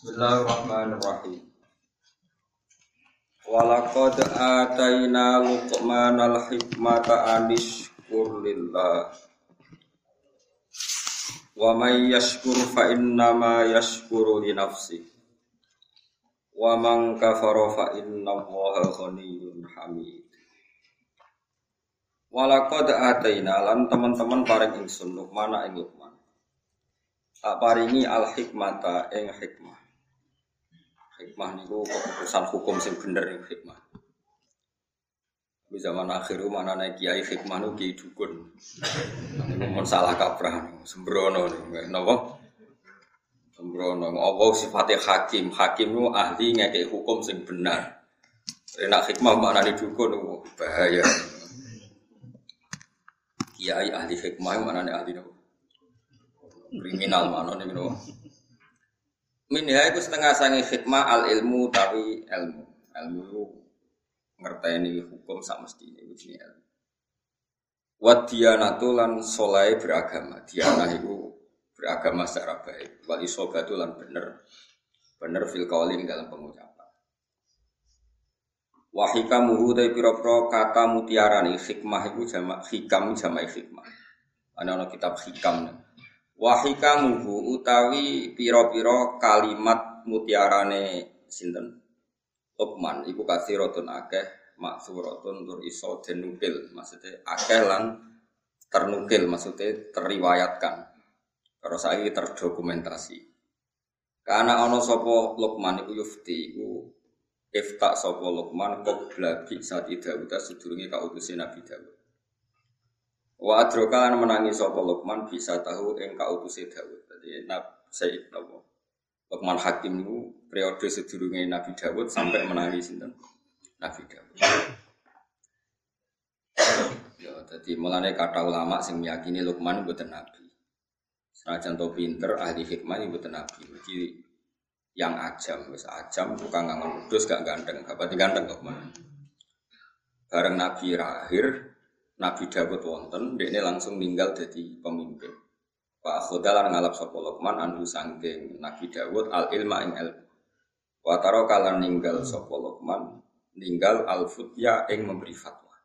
Bismillahirrahmanirrahim. Walaqad ataina Luqmanal hikmata anishkur lillah. Wa may yashkur fa innama yashkuru li nafsi. Wa man kafara fa innallaha ghaniyyun hamid. Walaqad ataina lan teman-teman paring ingsun Luqman ing Luqman. Tak paringi al hikmata ing hikmah Hikmah niku keputusan hukum sing bener yang hikmah. Di zaman akhir mana naik kiai hikmah nu kiai dukun. Niku mun salah kaprah sembrono nih, napa? Sembrono. Apa sifatnya hakim? Hakim nu ahli ngekek hukum sing benar. Enak hikmah mana di dukun bahaya. Kiai ahli hikmah mana ahli nopo? Kriminal mana nih nopo? Minha itu setengah sangi hikmah al ilmu tapi ilmu. Ilmu itu ngerteni hukum sak mesti ini ini ilmu. Wat dianatu lan solai beragama. Diana itu beragama secara baik. Wal isobatu lan bener. Bener fil kaulin dalam pengucapan. Wahika muhu dari piro-piro kata mutiara nih hikmah itu jamak hikam jamak hikmah. Ono kitab hikam nih Wahikamuhu utawi piro-piro kalimat mutiarane sinten? Luqman iku rotun akeh maksuratun tur iso denukil maksudnya akeh lan ternukil maksudnya teriwayatkan. Lagi terdokumentasi. Karena ono sopo Luqman iku yufti iku ifta sopo Luqman qabla bi saat Dawud sedurunge kautusin Nabi Dawud Wa adroka lan menangi sapa Luqman bisa tahu ing kautuse Daud. Dadi Nabi Sayyid Nabi Luqman Hakim niku periode sedurunge Nabi Dawud sampai menangi sinten? Nabi Dawud. Ya, jadi mulane kata ulama sing meyakini Luqman mboten nabi. Senajan to pinter ahli hikmah mboten nabi. Jadi yang ajam, wis ajam tukang ngangon kudus gak ganteng, gak ganteng Luqman. Bareng Nabi lahir, Nabi Dawud wonten, ini langsung meninggal jadi pemimpin. Pak Khodalan ngalap sapa Luqman anhu sangking Nabi Dawud al ilma ing ilmu. Wa taro kalan ninggal sapa Luqman ninggal al futya ing memberi fatwa.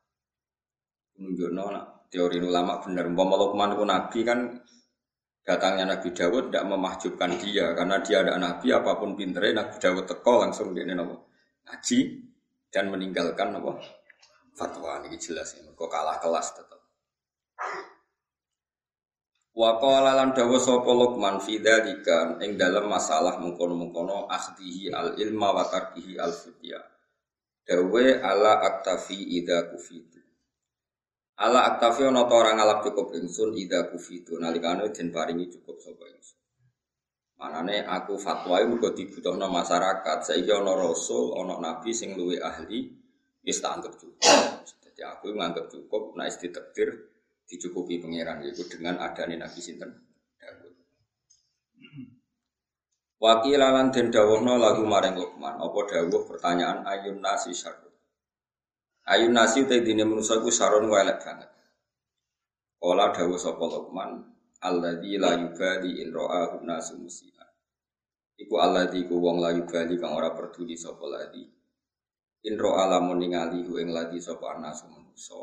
Nunjukno teori ulama bener umpama Luqman itu nabi kan datangnya Nabi Dawud tidak memahjubkan dia karena dia ada nabi apa pun pinternya Nabi Dawud teko langsung dia nopo ngaji dan meninggalkan nopo fatwa ini jelas ya. Kok kalah kelas tetap. Wa qala lan dawa sapa Luqman fi dzalika ing dalam masalah mengkono-mengkono akhdihi al ilma wa tarkihi al fitya. Dawe ala aktafi ida kufitu. Ala aktafi ana ta ora ngalap cukup ingsun ida kufitu nalikane den paringi cukup sapa ingsun. Manane aku fatwa iku mergo dibutuhno masyarakat. Saiki ana rasul, ana nabi sing luwih ahli Wis tak anggap cukup. Jadi aku menganggap cukup, nah ditektir dicukupi pangeran yaitu dengan adanya Nabi Sinten. Wakil lan den dawuhna lagu maring Luqman, apa dawuh pertanyaan ayun nasi syarrun. Ayun nasi te dine manusa ku syarrun elek banget. Kala dawuh sapa Luqman, alladzi la yubali in ra'ahu nasu musian. Iku alladzi ku wong la yubali kang ora peduli sapa ladzi Inro alamun ningali hu ing lagi sapa anasu manusa.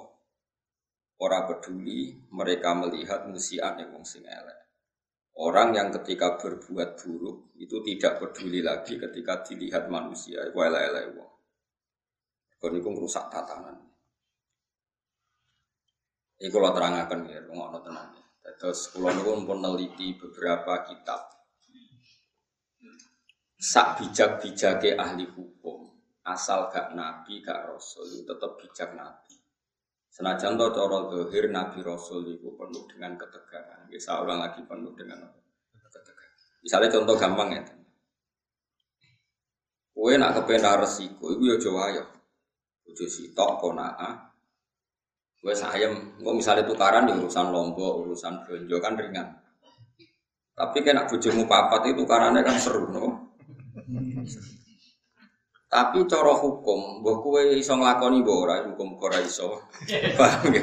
Ora peduli mereka melihat musian yang wong sing elek. Orang yang ketika berbuat buruk itu tidak peduli lagi ketika dilihat manusia iku elek-elek wong. Kon iku ngrusak tatanan. Iku lo terangaken ya, ngono tenan. Terus kula niku pun neliti beberapa kitab. Sak bijak-bijake ahli hukum asal gak nabi gak rasul itu tetap bijak nabi senajan to cara zahir nabi rasul itu penuh dengan ketegangan bisa orang lagi penuh dengan ketegangan misalnya contoh gampang ya Kue nak kepenar resiko, itu ya jawa ya. Ujo sitok konaa. Kue sayem, kok misalnya tukaran di urusan lombok, urusan belanja kan ringan. Tapi nak bujumu papat itu tukarannya kan seru, no? Tapi cara hukum, mbok kowe iso nglakoni mbok ora hukum ora iso. Paham ya?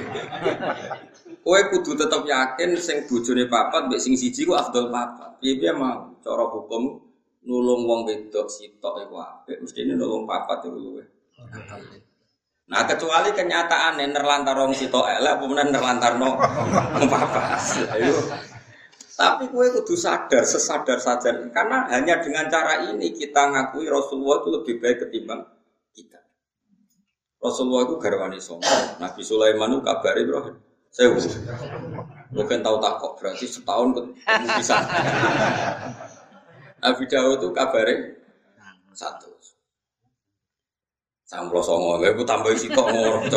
Kowe kudu tetep yakin sing bojone papat mbek sing siji ku afdol papat. Piye-piye mau cara hukum nulung wong wedok sitok iku apik, mestine nulung papat iku luwe. Nah kecuali kenyataan nerlantar wong sitok elek apa menen nerlantarno wong papat. Ayo. Tapi kue kudu sadar, sesadar sadar karena hanya dengan cara ini kita ngakui Rasulullah itu lebih baik ketimbang kita. Rasulullah itu garwani sombong. Nabi Sulaiman itu kabari bro. Saya mungkin tahu tak kok berarti setahun ketemu bisa. Nabi Dawud itu kabari satu. Samplo songo, gue tambah isi kok ngorok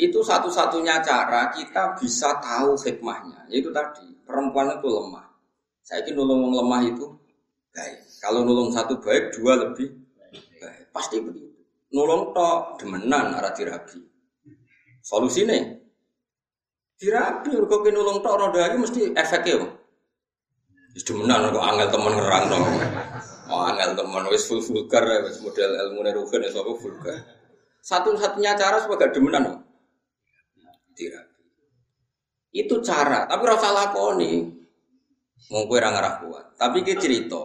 itu satu-satunya cara kita bisa tahu hikmahnya. Yaitu tadi, perempuan itu lemah. Saya ingin nulung lemah itu baik. Kalau nulung satu baik, dua lebih baik. Pasti begitu. Nulung tok demenan arah dirabi. Solusinya dirabi. Kok nulung tok roda ini mesti efeknya. Wis demenan kok angel temen ngerang dong. Oh angel temen wis full vulgar wis model ilmu nerufen ya vulgar. Satu-satunya cara supaya gak demenan dirabi. Itu cara, tapi rasa lakoni. Mau kue ngarah kuat. Tapi kita cerita.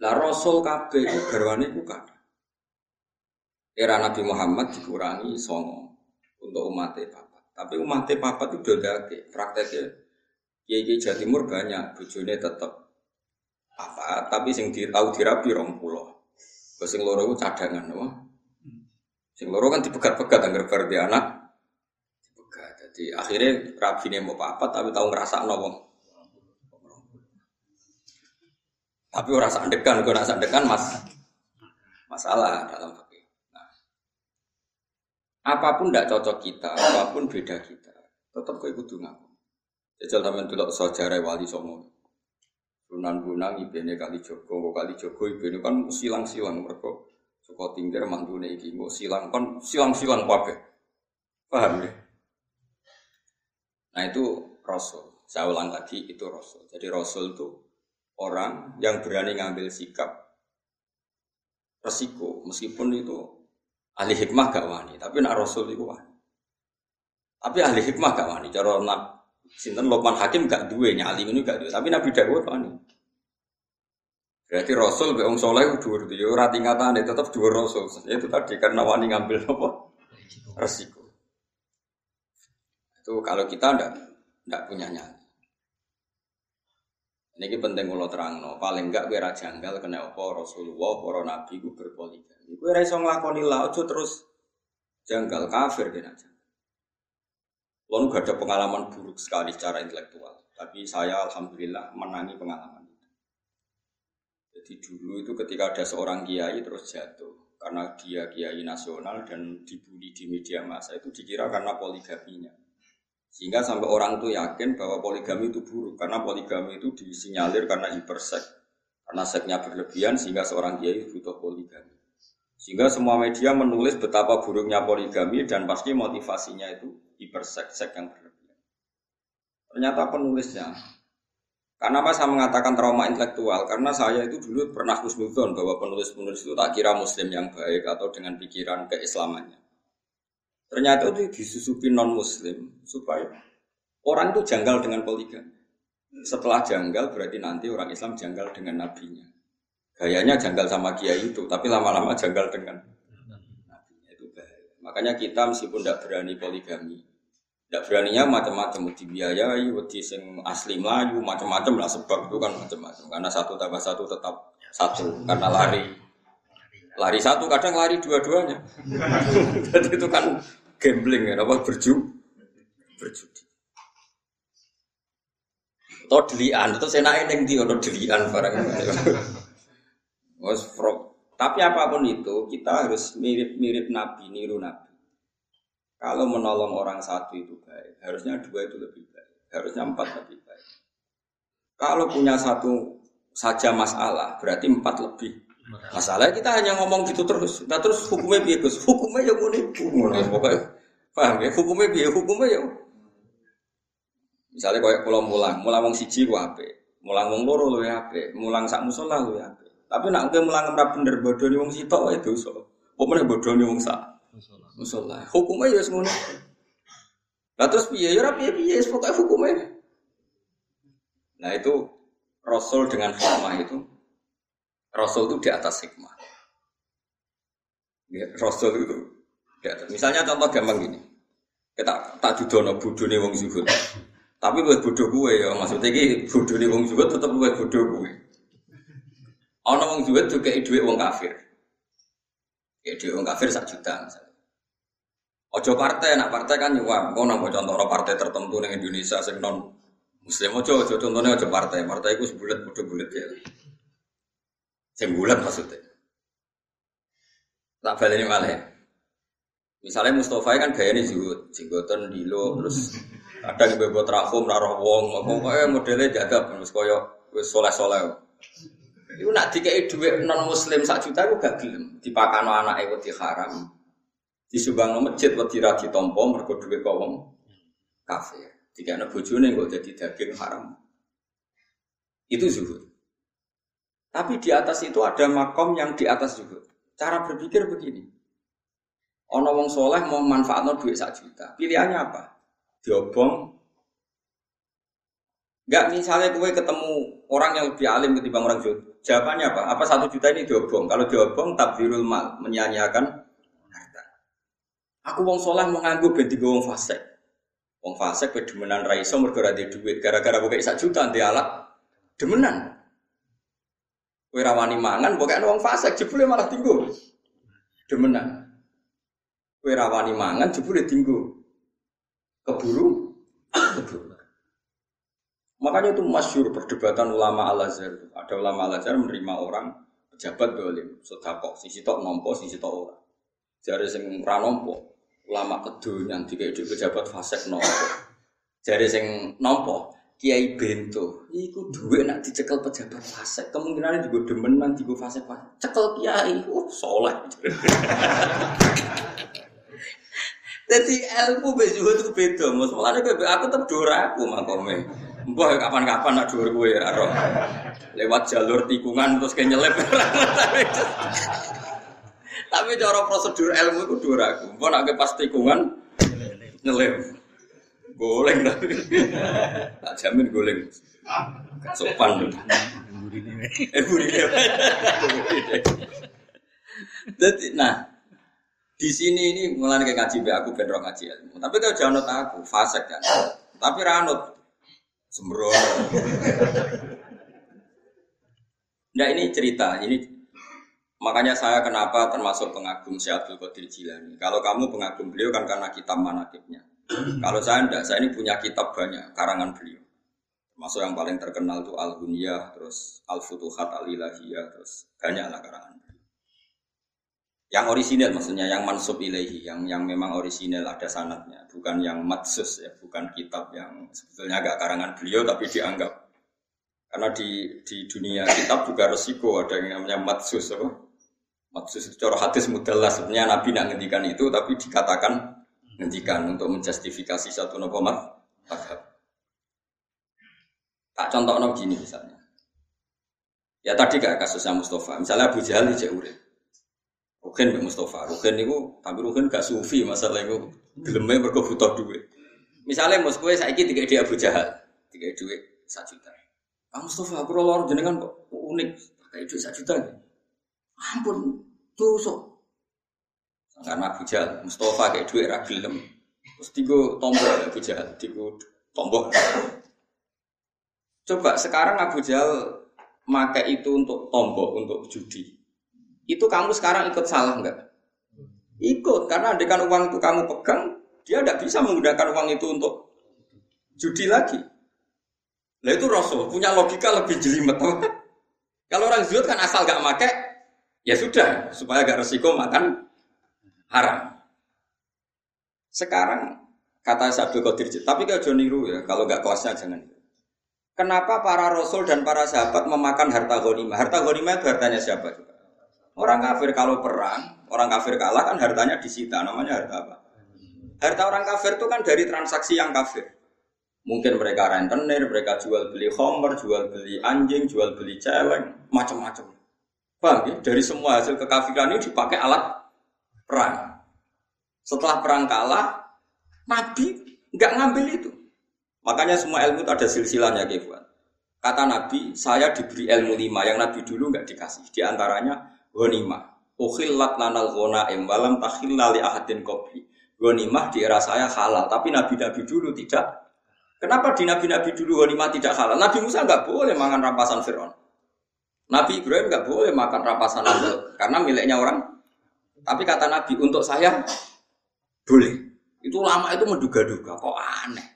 Lah Rasul kabeh itu garwane iku Era Nabi Muhammad dikurangi songo untuk umat papat. Tapi umat papat itu dodake prakteknya. Kiai Jawa Timur banyak, bujune tetap apa, tapi sing di, tahu dirabi rong pulau. Sing loro cadangan, wah. Sing loro kan dipegat-pegat anggar bar anak. Jadi akhirnya rabi ini mau apa tapi tahu ngerasa wong. Tapi orang sandekan, gue rasa sandekan mas masalah dalam fikih. Nah, apa pun tidak cocok kita, apa pun beda kita, tetap kau ikut ngaku. Jajal tamen dulu sejarah wali songo. Sunan Gunang ibene kali Joko, kali Joko ibene kan silang-silang mereka suka tinggal mantune iki, silang kan silang-silang kabeh. Paham ya? Nah itu Rasul. Saya ulang lagi itu Rasul. Jadi Rasul itu orang yang berani ngambil sikap resiko. Meskipun itu ahli hikmah gak wani tapi nak Rasul itu wani. Tapi ahli hikmah gak wani. Cara nak sinten Lokman Hakim gak duwe nyali ini gak duwe. Tapi Nabi Dawud wani. Berarti Rasul be wong saleh dhuwur. Yo ora tetep dhuwur Rasul. Itu tadi karena wani ngambil apa? Resiko itu kalau kita ndak ndak punya nyali. Ini penting kalau terang no. Paling enggak gue janggal kena apa Rasulullah, para nabi gue berpoligami. Gue rasa ngelakoni lah, ojo terus janggal kafir kena janggal. Lalu gak ada pengalaman buruk sekali secara intelektual. Tapi saya alhamdulillah menangi pengalaman itu. Jadi dulu itu ketika ada seorang kiai terus jatuh karena dia kiai nasional dan dibully di media massa itu dikira karena poligaminya. Sehingga sampai orang itu yakin bahwa poligami itu buruk karena poligami itu disinyalir karena hipersek. Karena seknya berlebihan sehingga seorang kiai butuh poligami. Sehingga semua media menulis betapa buruknya poligami dan pasti motivasinya itu hipersek sek yang berlebihan. Ternyata penulisnya karena apa saya mengatakan trauma intelektual? Karena saya itu dulu pernah husnudon bahwa penulis-penulis itu tak kira muslim yang baik atau dengan pikiran keislamannya. Ternyata itu disusupi non muslim supaya orang itu janggal dengan poligami. Setelah janggal berarti nanti orang Islam janggal dengan nabinya. Gayanya janggal sama kiai itu, tapi lama-lama janggal dengan nabinya itu bahaya. Makanya kita meskipun tidak berani poligami, tidak beraninya macam-macam, dibiayai, wedi sing asli Melayu, macam-macam lah sebab itu kan macam-macam. Karena satu tambah satu tetap satu, karena lari lari satu kadang lari dua-duanya. Jadi itu kan gambling ya, apa berju berjudi. Atau delian, saya naik neng dia, atau delian barang. Was Tapi apa pun itu, kita harus mirip-mirip Nabi, niru Nabi. Kalau menolong orang satu itu baik, harusnya dua itu lebih baik, harusnya empat lebih baik. Kalau punya satu saja masalah, berarti empat lebih Masalahnya kita hanya ngomong gitu terus. Nah terus hukumnya biar Gus? Hukumnya yang ngono pokoknya. Paham ya? Hukumnya biar Hukumnya ya. Misalnya kayak pulau mulang, mulang wong siji ku ape, mulang wong loro lu ya ape, mulang sak musola lu ya ape. Tapi nak kowe mulang ora bener bodoni wong sitok wae dosa. Pokoknya bodoni wong sak musola. Hukumnya ya semuanya. Lah terus piye ya piye piye pokoke hukumnya. Nah itu Rasul dengan hikmah itu Rasul itu di atas hikmah. Ya, Rasul itu di atas. Misalnya contoh gampang gini. Kita tak judono nih wong zuhud. Tapi buat bodoh gue ya, maksudnya ki nih wong zuhud tetap buat bodoh gue. Ono wong zuhud juga duit wong kafir. Ya duit wong kafir sak juta misalnya. Ojo partai, nak partai kan nyuwang. Kau nambah contoh partai tertentu di Indonesia sing non Muslim ojo ojo contohnya ojo partai, partai itu sebulat bodoh bulat ya. Sing bulat maksudnya. Tak ini malah. Misalnya Mustafa kan gaya ini zuhud, jenggotan dilo, terus kadang bebot rahum, naruh wong, pokoknya modelnya jaga, terus koyo wis soleh soleh. Iku nak dikai duit non muslim sak juta iku gak gelem. Dipakano anake wedi haram. Disumbang masjid wedi ra ditampa mergo duit kok wong kafir. Jika anak bojone kok jadi daging haram. Itu zuhud. Tapi di atas itu ada makom yang di atas zuhud. Cara berpikir begini. Ono wong soleh mau manfaat no duit sak juta. Pilihannya apa? Diobong. Enggak misalnya kue ketemu orang yang lebih alim ketimbang orang zuhud. Jawabannya apa? Apa satu juta ini diobong? Kalau diobong tabdirul mal, menyanyiakan harta. Aku wong soleh mau nganggu ben wong fasik. Wong fasik ke demenan ra iso mergo ra duit gara-gara buka sak juta di alat demenan. Kowe ra wani mangan pokoke wong fasik jebule malah tinggu. Demenan. Kowe ra wani mangan jebule tinggu. Keburu. Makanya itu masyur perdebatan ulama Al-Azhar. Ada ulama Al-Azhar menerima orang pejabat dolim, sedekah, sisi tok nompo, sisi tok ora. Jare sing ra nompo, ulama kedonyan tiga itu pejabat fasek nopo. Jadi sing nopo Kiai Bento, iku duwe nak dicekel pejabat fasek, kemungkinan juga demenan gue fasek fasek, cekel Kiai, uh soleh. Jadi ilmu bejuh itu beda, mus malah aku tetap dora aku makome. Mbah kapan-kapan nak dua gue ya, lewat jalur tikungan terus kayak nyelip. Tapi cara prosedur ilmu itu dua ragu. Mau nak pas tikungan nyelem. Goleng tapi. Tak jamin goleng. Sopan. Eh burine. Jadi nah di sini ini mulai kayak ngaji be aku bener ngaji ilmu. Tapi kalau jangan aku fasek kan. Tapi ranut sembrono. Nah ini cerita, ini Makanya saya kenapa termasuk pengagum Syekh Abdul Qadir Jilani. Kalau kamu pengagum beliau kan karena kitab manakibnya. Kalau saya enggak, saya ini punya kitab banyak karangan beliau. Termasuk yang paling terkenal itu Al Hunyah, terus Al Futuhat Al Ilahiyah, terus banyak lah karangan. Yang orisinil maksudnya yang mansub ilahi, yang yang memang orisinil ada sanatnya, bukan yang matsus ya, bukan kitab yang sebetulnya agak karangan beliau tapi dianggap karena di di dunia kitab juga resiko ada yang namanya matsus apa? Maksud secara hadis mudahlah sebenarnya Nabi nak ngendikan itu tapi dikatakan ngendikan untuk menjustifikasi satu nopo. Tak contoh nopo gini misalnya. Ya tadi gak kasusnya Mustafa. Misalnya Abu Jahal di urip. Rukin Mbak Mustafa. Rukin itu tapi Rukin gak sufi masalah itu gelemnya mergo butuh duit. Misalnya mus kowe saiki tiga dia Abu Jahal, tiga duit satu juta. Kamu Mustafa aku lor jenengan kok unik, pakai duit satu juta. Ampun, tusuk. Karena Abu Jahal, Mustafa kayak duit ragilem. Terus tiga tombol Abu Jahal, tiga tombol. Coba sekarang Abu Jahal pakai itu untuk tombol, untuk judi. Itu kamu sekarang ikut salah enggak? Ikut, karena dengan uang itu kamu pegang, dia tidak bisa menggunakan uang itu untuk judi lagi. Nah itu Rasul punya logika lebih jelimet. Kalau orang zuhud kan asal gak make, Ya sudah, supaya gak resiko makan haram. Sekarang kata Sabdu Qadir, tapi kalau Joni niru ya, kalau nggak kelasnya jangan. Kenapa para rasul dan para sahabat memakan harta ghanimah? Harta ghanimah itu hartanya siapa juga? Orang kafir kalau perang, orang kafir kalah kan hartanya disita, namanya harta apa? Harta orang kafir itu kan dari transaksi yang kafir. Mungkin mereka rentenir, mereka jual beli homer, jual beli anjing, jual beli celeng, macam-macam. Paham ya? Dari semua hasil kekafiran ini dipakai alat perang. Setelah perang kalah, Nabi nggak ngambil itu. Makanya semua ilmu itu ada silsilahnya, Kefwan. Kata Nabi, saya diberi ilmu lima yang Nabi dulu nggak dikasih. Di antaranya ghanimah. Ukhillat lanal ghanaim walam takhilla li ahadin qabli. Ghanimah di era saya halal, tapi nabi-nabi dulu tidak. Kenapa di nabi-nabi dulu ghanimah tidak halal? Nabi Musa nggak boleh makan rampasan Fir'aun. Nabi Ibrahim nggak boleh makan rampasan Namrud karena miliknya orang. Tapi kata Nabi untuk saya boleh. Itu lama itu menduga-duga kok aneh.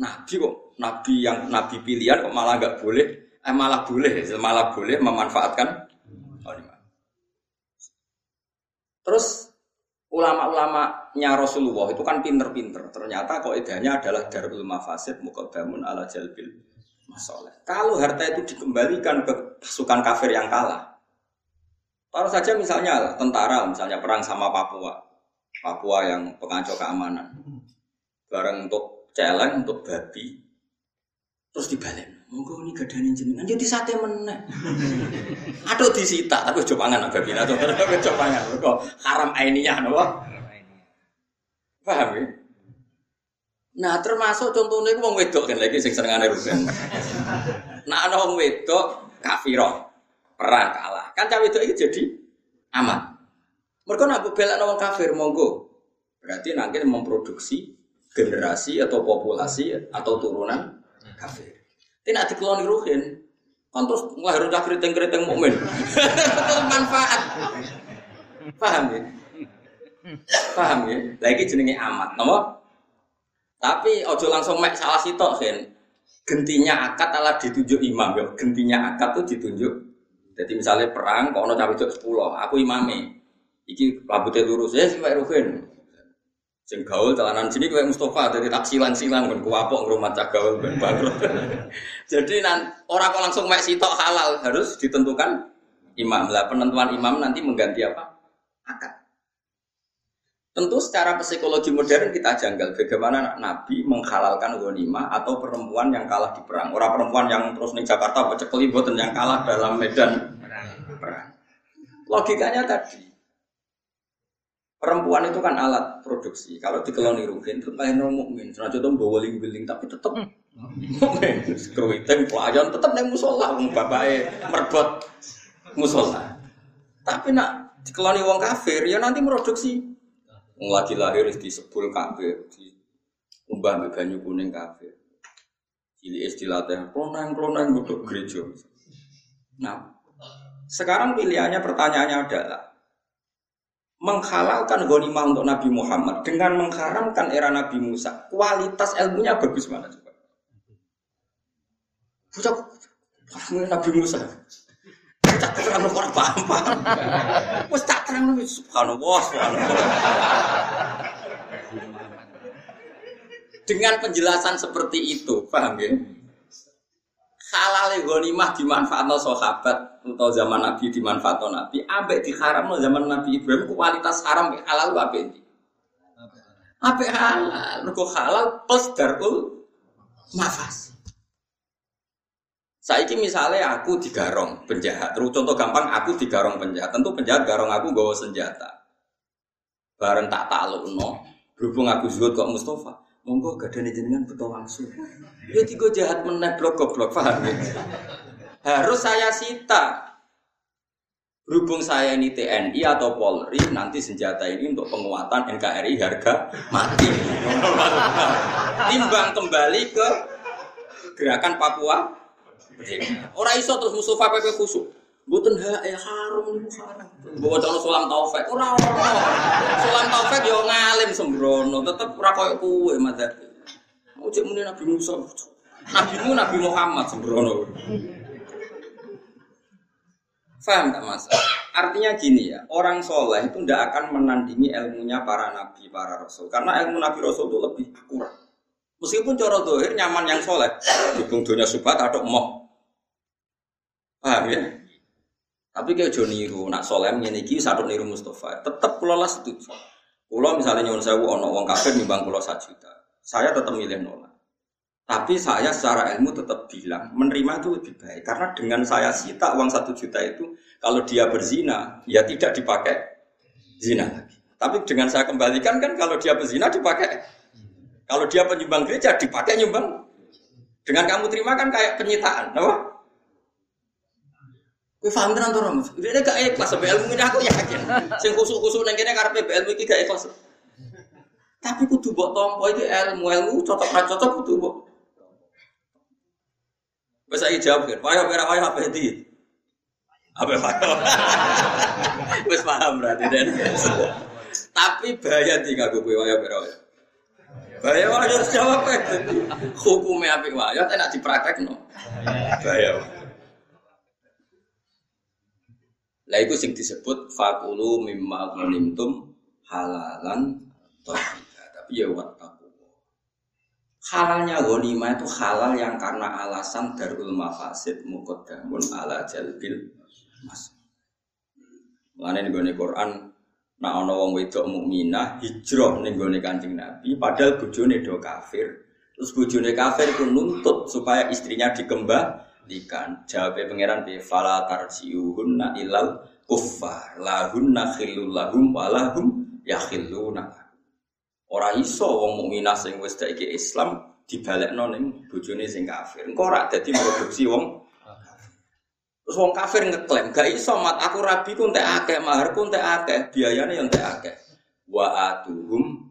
Nabi kok nabi yang nabi pilihan kok malah nggak boleh, eh malah boleh, malah boleh memanfaatkan Terus ulama-ulamanya Rasulullah itu kan pinter-pinter. Ternyata kok idenya adalah darul mafasid mukadamun ala jalbil masalah. Kalau harta itu dikembalikan ke pasukan kafir yang kalah, taruh saja misalnya tentara, misalnya perang sama Papua, Papua yang pengacau keamanan, bareng untuk celeng, untuk babi, terus dibalik. Monggo ini gadani jenengan jadi sate meneh. Aduh disita tapi coba pangan agak bina coba coba pangan. Kok haram aininya napa? Paham ya? Nah termasuk contohnya itu wong wedok kan lagi sing senengane rugen. Nah ana wong wedok kafiro perang kalah. Kan cawe wedok iki jadi aman. Mereka nak bela wong kafir monggo. Berarti nanti memproduksi generasi atau populasi atau turunan kafir. Tidak dikeloni ruhin. Kan terus ngelahir udah keriting-keriting mukmin. manfaat. Paham ya? Paham ya? Lagi jenenge amat, nama? Tapi ojo langsung mek salah sitok kan. Gentinya akad adalah ditunjuk imam ya. Gentinya akad tuh ditunjuk. Jadi misalnya perang, kok ono cawe sepuluh, aku imame. Iki rambutnya lurus ya sih ruhin. Sing gaul celanan sini kayak Mustafa dari tak silang silang kan kuapok ngrumat cah gaul ben bangkrut. Jadi nan orang kok langsung mek sitok halal harus ditentukan imam. Lah penentuan imam nanti mengganti apa? Akad. Tentu secara psikologi modern kita janggal bagaimana Nabi menghalalkan ghanimah atau perempuan yang kalah di perang. Orang perempuan yang terus nih Jakarta pecekeli boten yang kalah dalam medan perang. Logikanya tadi Perempuan itu kan alat produksi. Kalau dikeloni rugen, tetap kayak mukmin. Senajan itu bawa ling tapi tetap mukmin. Keruiting pelayan tetap neng musola, bapaknya merbot musola. Tapi nak dikeloni wong kafir, ya nanti produksi. Lagi lahir di sepul kafir, di umbah banyu kuning kafir. Cili istilahnya klonang klonang butuh gereja. Nah, sekarang pilihannya pertanyaannya adalah menghalalkan ghanimah untuk Nabi Muhammad dengan mengharamkan era Nabi Musa. Kualitas ilmunya bagus mana coba? Bocah Nabi Musa. Tak terang orang paham paham. Wes tak terang subhanallah subhanallah. Dengan penjelasan seperti itu, paham ya? halal ghanimah dimanfaatkan sahabat atau zaman Nabi dimanfaatkan Nabi, ambek diharam zaman Nabi Ibrahim kualitas haram halal apa ini? Apa halal? Mergo halal plus darul mafas. Saiki misalnya aku digarong penjahat, terus contoh gampang aku digarong penjahat, tentu penjahat garong aku bawa senjata. Bareng tak taklukno, berhubung aku zuhud kok Mustafa, monggo gak ada jenengan betul langsung. Ya tiga jahat meneh blok goblok paham ya? Harus saya sita. Berhubung saya ini TNI atau Polri, nanti senjata ini untuk penguatan NKRI harga mati. Timbang kembali ke gerakan Papua. Orang iso terus Mustafa PP khusuk. Bukan ya haram niku. Bawa cara sulam taufik. Ora ora. Sulam taufik yo ngalim sembrono, tetep ora koyo kowe madzhab. Mau cek muni Nabi Musa. Nabi mu Nabi Muhammad sembrono. Faham tak mas? Artinya gini ya, orang soleh itu tidak akan menandingi ilmunya para nabi, para rasul. Karena ilmu nabi rasul itu lebih akurat. Meskipun cara dohir nyaman yang soleh, dukung dunia subat atau moh. Paham ya? Tapi kayak Joni niru, nak soleh ini iki satu niru Mustafa. Tetap pulau lah setuju. Pulau misalnya nyuwun ono wong kafir nimbang pulau satu juta. Saya tetap milih nolak. Tapi saya secara ilmu tetap bilang menerima itu lebih baik karena dengan saya sita uang satu juta itu kalau dia berzina ya tidak dipakai zina lagi. Tapi dengan saya kembalikan kan kalau dia berzina dipakai kalau dia penyumbang gereja dipakai nyumbang Dengan kamu terima kan kayak penyitaan, apa? Kowe paham tenan to, Mas? Dia gak ikhlas sampai ilmu ini aku yakin. Sing kusuk-kusuk nang kene karepe ilmu gak ikhlas. Tapi kudu mbok tampa iki ilmu, ilmu cocok ra cocok kudu mbok. Wes saiki jawab kan, wayo ora wayo apa iki? Apa wayo? Wes paham berarti Den. Tapi bahaya di kanggo kowe wayo ora wayo. Bahaya wayo harus jawab kan. Hukumnya apik wayo tak nak dipraktekno. Bahaya. Lah itu sing disebut fakulu mimma ghanimtum halalan. Tapi ya wattaqu. Halalnya ghanimah itu halal yang karena alasan darul mafasid muqaddamun ala jalbil mas. Mulane ning Quran nak ana wong wedok mukminah hijrah ning gone Kanjeng Nabi padahal bojone do kafir. Terus bojone kafir pun nuntut supaya istrinya dikembang ikan jawabnya pangeran bi fala tarjiuhunna ilal kuffar lahunna khillul lahum walahum yakhilluna ora iso wong mukminah sing wis saiki Islam dibalekno ning bojone sing kafir engko ora dadi produksi wong Terus wong kafir ngeklaim, gak iso mat aku rabi ku entek akeh, mahar ku entek akeh, biayane yang entek akeh. Wa atuhum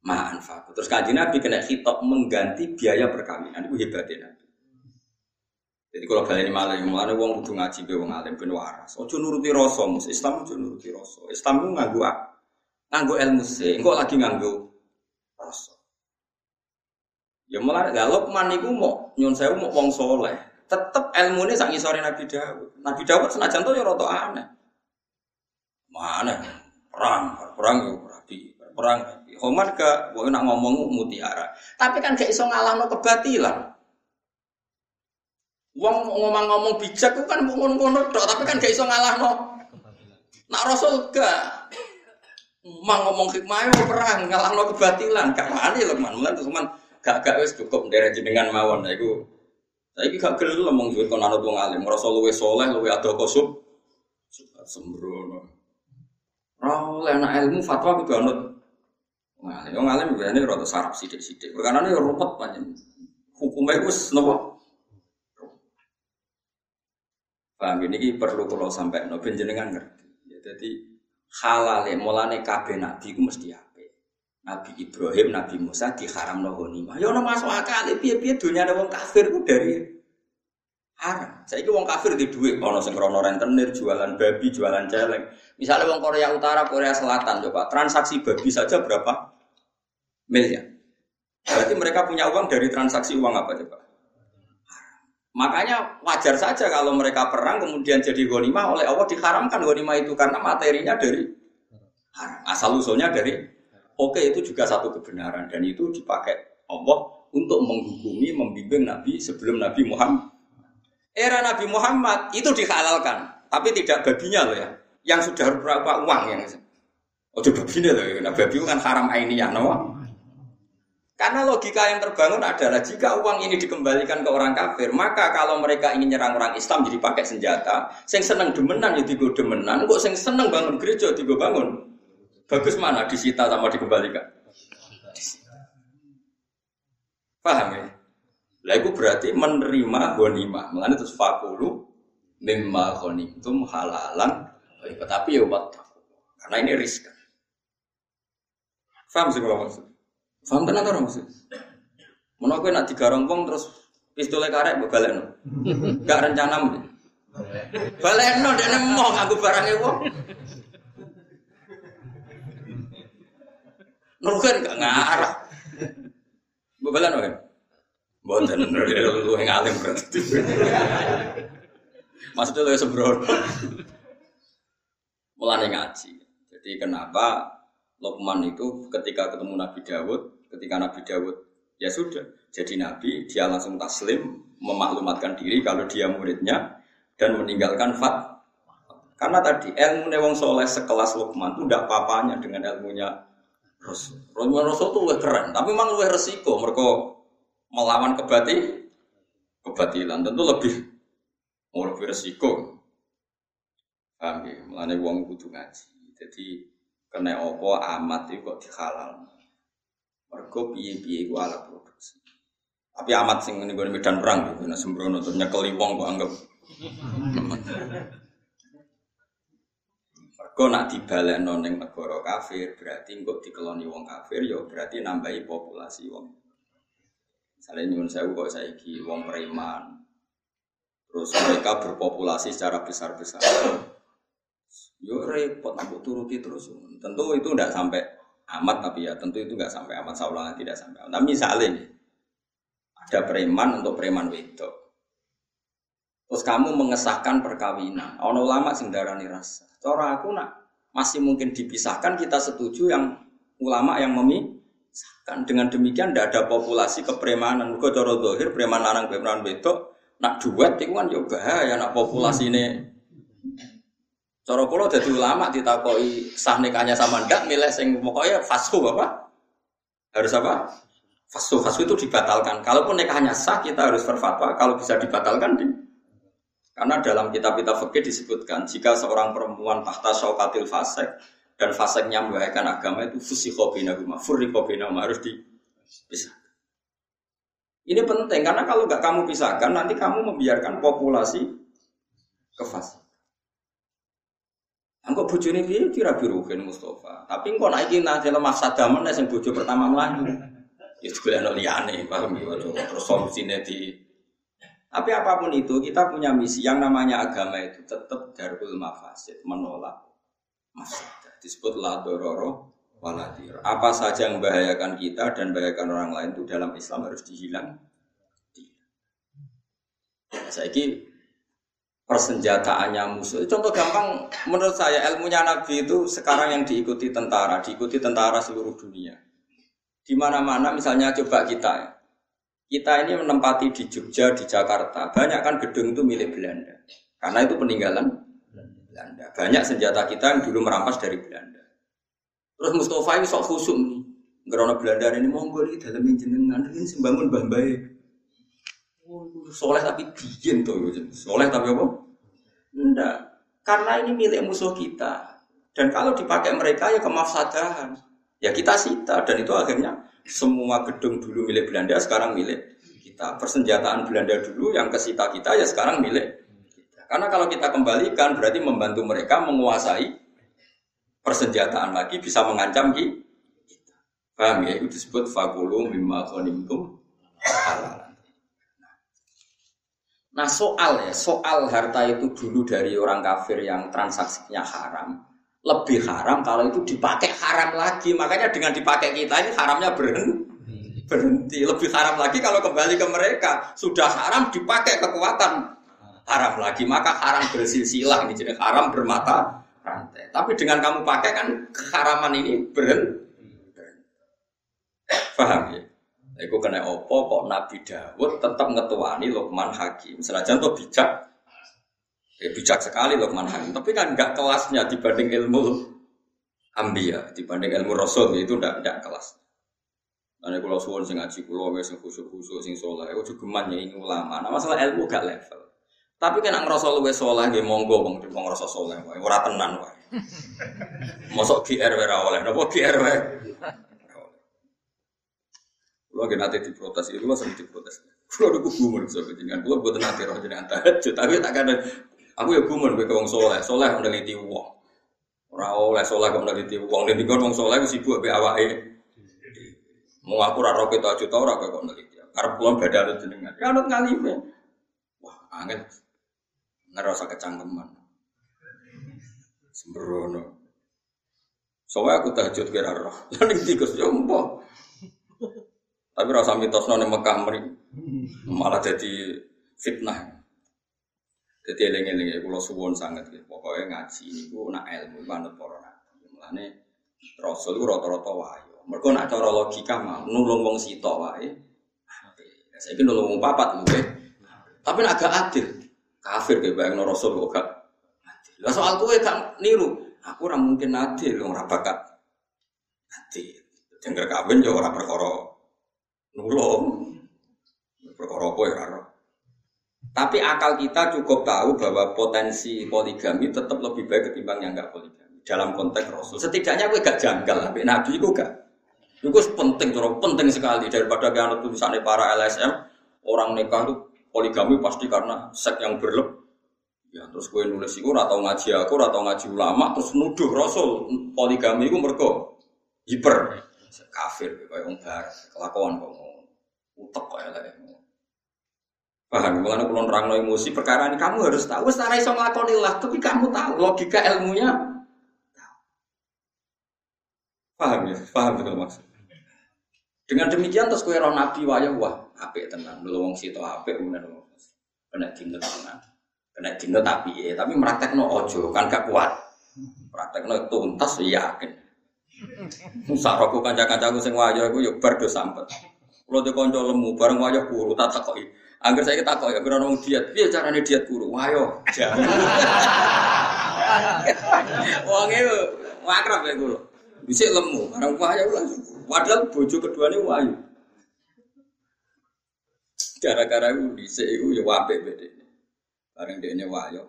ma'an Terus kanjeng Nabi kena hitop mengganti biaya perkawinan. Itu hebatnya Nabi. Jadi kalau kalian malah yang malah wong kudu ngaji be wong alim ben waras. Ojo nuruti rasa, mus Islam ojo nuruti rasa. Islam ku nganggo nganggo ilmu sih, engko lagi nganggo. Ya malah gak Lukman niku mau nyun sewu mau wong soleh. Tetep ini sangi sore Nabi Dawud. Nabi Dawud senajan tuh ya roto aneh. Mana perang, perang yo rapi, perang rapi. Homan ke, gue nak ngomong mutiara. Tapi kan gak iso ngalahno kebatilan. Wong ngomong-ngomong bijak itu kan ngono-ngono tok, tapi kan gak iso ngalahno. Nak Rasul gak. Mang ngomong hikmah yo perang ngalahno kebatilan, gak wani lho man. Mulan cuman gak gak wis cukup derek jenengan mawon nah, iku. Saiki gak gelem ngomong duwe kon anut wong alim, Rasul luwe saleh, luwe ado kosub. Sembrono. Ora oleh anak ilmu fatwa kudu anut wong alim. Wong alim biasane rada sarap sithik-sithik. Perkara yo rumpet panjen. Hukumnya wis napa? Paham ini perlu kalau sampai no jenengan ngerti. Ya, jadi halal mulane kabeh nabi ku mesti apa? Nabi Ibrahim, Nabi Musa diharam ghanimah. Ya ono masuk akal piye-piye dunia ada wong kafir ku dari haram. Saya itu wong kafir di duit, ono sing krono rentenir, jualan babi, jualan celeng. Misalnya wong Korea Utara, Korea Selatan coba transaksi babi saja berapa miliar. Berarti mereka punya uang dari transaksi uang apa coba? Makanya wajar saja kalau mereka perang kemudian jadi ghanimah oleh Allah diharamkan ghanimah itu karena materinya dari Asal usulnya dari oke itu juga satu kebenaran dan itu dipakai Allah untuk menghukumi membimbing Nabi sebelum Nabi Muhammad. Era Nabi Muhammad itu dihalalkan, tapi tidak babinya loh ya. Yang sudah berapa uang yang Oh, babinya loh, ya. nah, babi kan haram ainiyah, no? Karena logika yang terbangun adalah jika uang ini dikembalikan ke orang kafir, maka kalau mereka ingin nyerang orang Islam jadi pakai senjata, sing seneng demenan ya digo demenan, kok sing seneng bangun gereja digo bangun. Bagus mana disita sama dikembalikan? Paham ya? Lah itu berarti menerima ghanimah. Mulane terus fakulu mimma ghanimtum halalan tapi ya buat karena ini riskan. Paham sih kalau maksud? Paham tenan ora maksud? Menawa kowe nak digarong wong terus pistole karek mbok balekno. Gak rencana mesti. Balekno dekne mau nganggo barange wong. Nurukan gak ngarah. Mbok balekno kan? Mboten lu yang alim berarti. Maksudnya lu sembrono. Mulane ngaji. Jadi kenapa Lokman itu ketika ketemu Nabi Dawud ketika Nabi Dawud ya sudah jadi nabi dia langsung taslim memaklumatkan diri kalau dia muridnya dan meninggalkan fat karena tadi ilmu wong soleh sekelas Luqman itu tidak papanya dengan ilmunya Rasul. Rasul itu lebih keren, tapi memang lebih resiko mereka melawan kebati kebatilan tentu lebih lebih resiko. Paham ya? Mulane wong kudu ngaji. Jadi kena opo amat itu kok dihalal. Mergo piye-piye iku alat produksi. Tapi amat sing ini gue medan perang gitu, nah sembrono tuh nyekeli wong kok anggap. Mergo nak dibalik noneng negara kafir berarti kok dikeloni wong kafir ya berarti nambahi populasi wong. Misalnya nyuwun saya kok saiki wong preman. Terus mereka berpopulasi secara besar-besar. Yo repot aku turuti terus. Tentu itu tidak sampai amat tapi ya tentu itu nggak sampai amat saulah tidak sampai amat. Tapi misalnya nih, ada preman untuk preman wedok. Terus kamu mengesahkan perkawinan. Ono ulama sing darani rasa. Cara aku nak masih mungkin dipisahkan kita setuju yang ulama yang memisahkan. Dengan demikian tidak ada populasi kepremanan. Kau cara dohir preman lanang preman wedok nak duet itu kan juga ya nak populasi ini. Cara kula dadi ulama ditakoi sah nikahnya sama ndak milih sing pokoknya fasku apa? Harus apa? Fasu fasu itu dibatalkan. Kalaupun nikahnya sah kita harus berfatwa. Kalau bisa dibatalkan di karena dalam kitab kitab fikih disebutkan jika seorang perempuan tahta syaukatil fasek dan faseknya membahayakan agama itu fusikho binahuma, furriko binahuma harus dipisah. Ini penting karena kalau nggak kamu pisahkan nanti kamu membiarkan populasi ke fase. Engkau bojone piye kira biruhin Mustafa. Tapi engkau naiki nanti lemah sadaman yang bojo pertama melayu. Itu kuliah no liane, paham ya? Terus solusinya di tapi apa pun itu kita punya misi yang namanya agama itu tetap darul mafasid menolak mafsadah disebut la dororo waladir. Apa saja yang membahayakan kita dan membahayakan orang lain itu dalam Islam harus dihilang. Saya ini persenjataannya musuh. Contoh gampang menurut saya ilmunya Nabi itu sekarang yang diikuti tentara, diikuti tentara seluruh dunia. Di mana-mana misalnya coba kita ya. Kita ini menempati di Jogja, di Jakarta. Banyak kan gedung itu milik Belanda. Karena itu peninggalan Belanda. Banyak senjata kita yang dulu merampas dari Belanda. Terus Mustafa ini sok khusum nih. Karena Belanda ini monggo di dalam jenengan ini sembangun bah baik. soleh tapi bikin tuh, soleh tapi apa? Enggak, karena ini milik musuh kita. Dan kalau dipakai mereka ya kemafsadahan. Ya kita sita dan itu akhirnya semua gedung dulu milik Belanda sekarang milik kita. Persenjataan Belanda dulu yang kesita kita ya sekarang milik kita. Karena kalau kita kembalikan berarti membantu mereka menguasai persenjataan lagi bisa mengancam kita. Paham ya? Itu disebut fakulu mimma ghanimtum Nah soal ya, soal harta itu dulu dari orang kafir yang transaksinya haram lebih haram kalau itu dipakai haram lagi. Makanya dengan dipakai kita ini haramnya berhenti. Berhenti. Lebih haram lagi kalau kembali ke mereka. Sudah haram dipakai kekuatan haram lagi. Maka haram bersilsilah. Jadi haram bermata rantai. Tapi dengan kamu pakai kan keharaman ini berhenti. Paham ya? Iku kena opo kok Nabi Dawud tetap ngetuani Luqman Hakim. Senajan tuh bijak Ya, bijak sekali Luqman Hakim, tapi kan nggak kelasnya dibanding ilmu ambia, dibanding ilmu rasul itu nggak nggak kelas. Ane kalau suwon sing ngaji kulo wes sing khusyuk khusyuk sing soleh, itu juga ya ini ulama. Nah masalah ilmu gak level. Tapi kan ang rasul wes soleh gak monggo di bang rasul soleh, wae ora tenan wae. Mosok GR wae oleh, nopo GR wae. Kulo gak nanti diprotes, itu lo sering diprotes. Kulo udah gumun so jenengan, kulo buat nanti roh jenengan tahajud, tapi tak ada Aku ya gumun kowe wong soleh, soleh meneliti wong. Ora oleh soleh kok meneliti wong, nek dikon wong soleh sibuk mbek awake. Mau aku ora roh kita juta ora kok meneliti. Karep kula badhe jenengan. Ya anut ngalime. Wah, angel. Ngerasa kecangkeman. Sembrono. Soalnya aku tahajud kira roh. Lalu tikus jompo. Tapi rasa mitosno ning Mekah meri malah jadi fitnah. Jadi eling-eling ya kalau suwon sangat gitu. Pokoknya ngaji itu nak ilmu manut para nabi. Mulane Rasul itu rata-rata wahyu. Mereka nak cara logika mah nulung wong sito wae. Saya ini nulung wong papat mungkin. Tapi nak agak adil. Kafir kayak bayang Rasul kok gak. Lah soal kowe gak niru. Aku ora mungkin adil ora bakat adil. Jengger kawin ya ora perkara nulung. Perkara apa ya tapi akal kita cukup tahu bahwa potensi poligami tetap lebih baik ketimbang yang enggak poligami dalam konteks Rasul. Setidaknya gue gak janggal, tapi Nabi itu gak. Itu penting, terus penting sekali. Daripada tuh tulisannya para LSM orang nikah itu poligami pasti karena seks yang berlebih. Ya, terus gue nulis itu atau ngaji aku atau ngaji ulama terus nuduh Rasul poligami itu mereka hiper. Kafir kayak orang kelakuan kok utek ya Paham? Mulanya kalau nerang emosi perkara ini kamu harus tahu. Secara iso tapi kamu tahu logika ilmunya. Paham ya? Paham betul maksud. Dengan demikian terus kue nabi waya wah ape tenang. Dulu wong situ ape kemudian kena dinut tenang. Kena dinut tapi ya, tapi meraktek no ojo kan gak kuat. Praktek no tuntas ya yakin. Saroko kanca-kancaku sing waya aku yuk bar do sampet. Kalau di konco lemu bareng waya kuru tak takoki. Angger saya kita kok ya kira ngomong diet, piye carane diet guru? Wah yo, jangan. Wong itu wakrab ya guru. Bisa lemu, barang wahyo langsung. Padahal bojo keduanya wahyu. Gara-gara itu bisa itu ya wape beda. Barang dia ini wahyu.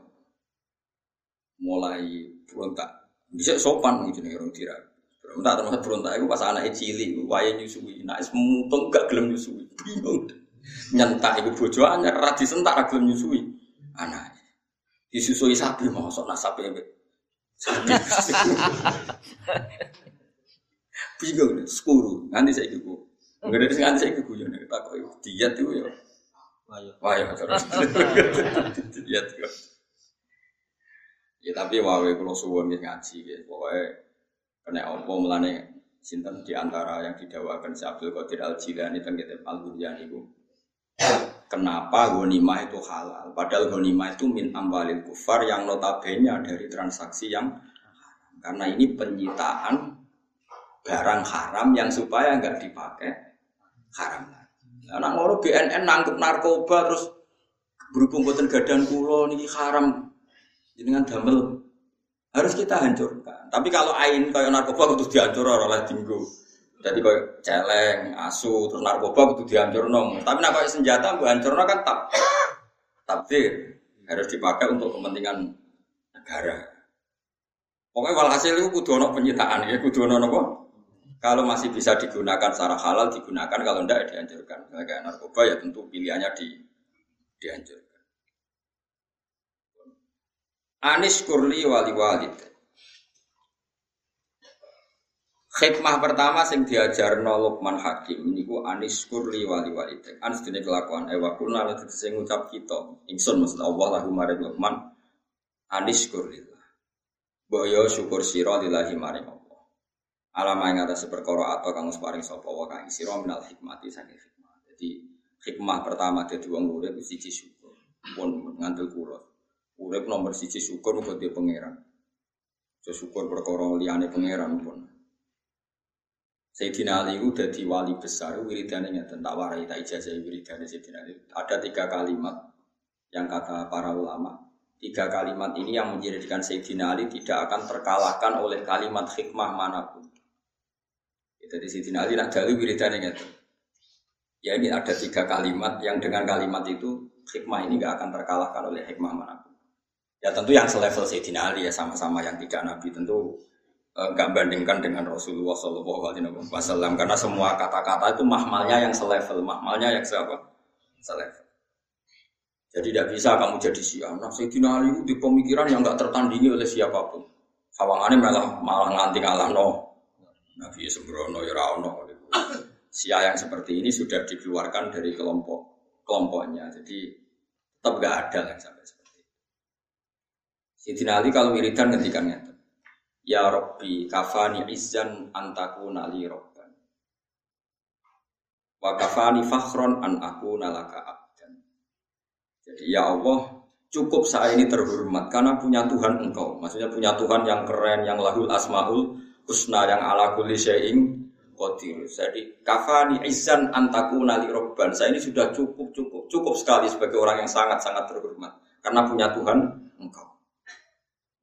Mulai berontak. Bisa sopan mungkin orang tirak. Berontak termasuk berontak itu pas anaknya cili, wahyu nyusui. Nah, semutung gak gelem nyusui. Bingung nyentak ibu bojo anyar ra disentak ra gelem nyusui. Anak disusui sapi mau sok nasabe sapi. Bingung nih skuru nanti saya ibu nggak ada nganti saya ibu ya nih tak kok diet itu ya. Wayo. Terus diet kok. Ya tapi wae kalau suwon ngaji ya pokoknya kena apa melane sinten di antara yang didawakan si Abdul Qadir Al Jilani tentang Al Burjani itu Kenapa ghanimah itu halal? Padahal ghanimah itu min amwalil kufar yang notabene dari transaksi yang. Karena ini penyitaan barang haram yang supaya nggak dipakai haram lagi. Anak ngono BNN nangkep narkoba terus berhubung boten gadan kulo niki haram dengan damel harus kita hancurkan. Tapi kalau ain kayak narkoba itu dihancur oleh tinggu. Jadi kau celeng, asu, terus narkoba itu dihancur nong. Tapi nak kau senjata gue hancur kan tak tabdir harus dipakai untuk kepentingan negara. Pokoknya walhasil itu kudu ono penyitaan ya, kudu apa? Kalau masih bisa digunakan secara halal digunakan, kalau tidak ya dihancurkan. Kayak narkoba ya tentu pilihannya di dihancurkan. Anis kurli wali walid. Hikmah pertama sing diajar Luqman Hakim niku anis kurli wali wali tek. Anis dene kelakuan ewa kuna lan sing ngucap kita. Ingsun maksud Allah lahu maring Luqman anis kurli. Boyo syukur sira lillahi maring Allah. Alama ing atas perkara atau kang paring sapa wa kang sira minal hikmati saking hikmah. Jadi hikmah pertama dadi wong urip siji syukur. Pun ngandel kula. Urip nomor siji syukur muga dia pangeran. Syukur perkara liyane pangeran pun. Sayyidina Ali itu jadi wali besar, wiridannya nyata, tak warai, tak ijazah wiridannya Sayyidina Ali. Ada tiga kalimat yang kata para ulama. Tiga kalimat ini yang menjadikan Sayyidina Ali tidak akan terkalahkan oleh kalimat hikmah mana pun. Jadi Sayyidina Ali nak jali wiridannya nyata. Ya ini ada tiga kalimat yang dengan kalimat itu hikmah ini gak akan terkalahkan oleh hikmah mana pun. Ya tentu yang selevel Sayyidina Ali ya sama-sama yang tidak Nabi tentu enggak bandingkan dengan Rasulullah Shallallahu Alaihi Wasallam karena semua kata-kata itu mahmalnya yang selevel, mahmalnya yang siapa? Selevel. Jadi tidak bisa kamu jadi syiah. Nah, Sayyidina Ali di pemikiran yang enggak tertandingi oleh siapa pun. Sawangannya malah malah nganti ngalah no. Nabi Sembrono ya rano. Syiah yang seperti ini sudah dikeluarkan dari kelompok kelompoknya. Jadi tetap enggak ada yang sampai seperti itu. Sayyidina Ali kalau wiridan ketikanya Ya Rabbi kafani izzan antaku nali robban Wa kafani fakhron an aku nalaka abdan. Jadi ya Allah cukup saya ini terhormat karena punya Tuhan engkau. Maksudnya punya Tuhan yang keren, yang lahul asmaul husna, yang ala kulli syai'in qadir. Jadi kafani izzan antaku nali robban Saya ini sudah cukup, cukup, cukup sekali sebagai orang yang sangat-sangat terhormat Karena punya Tuhan engkau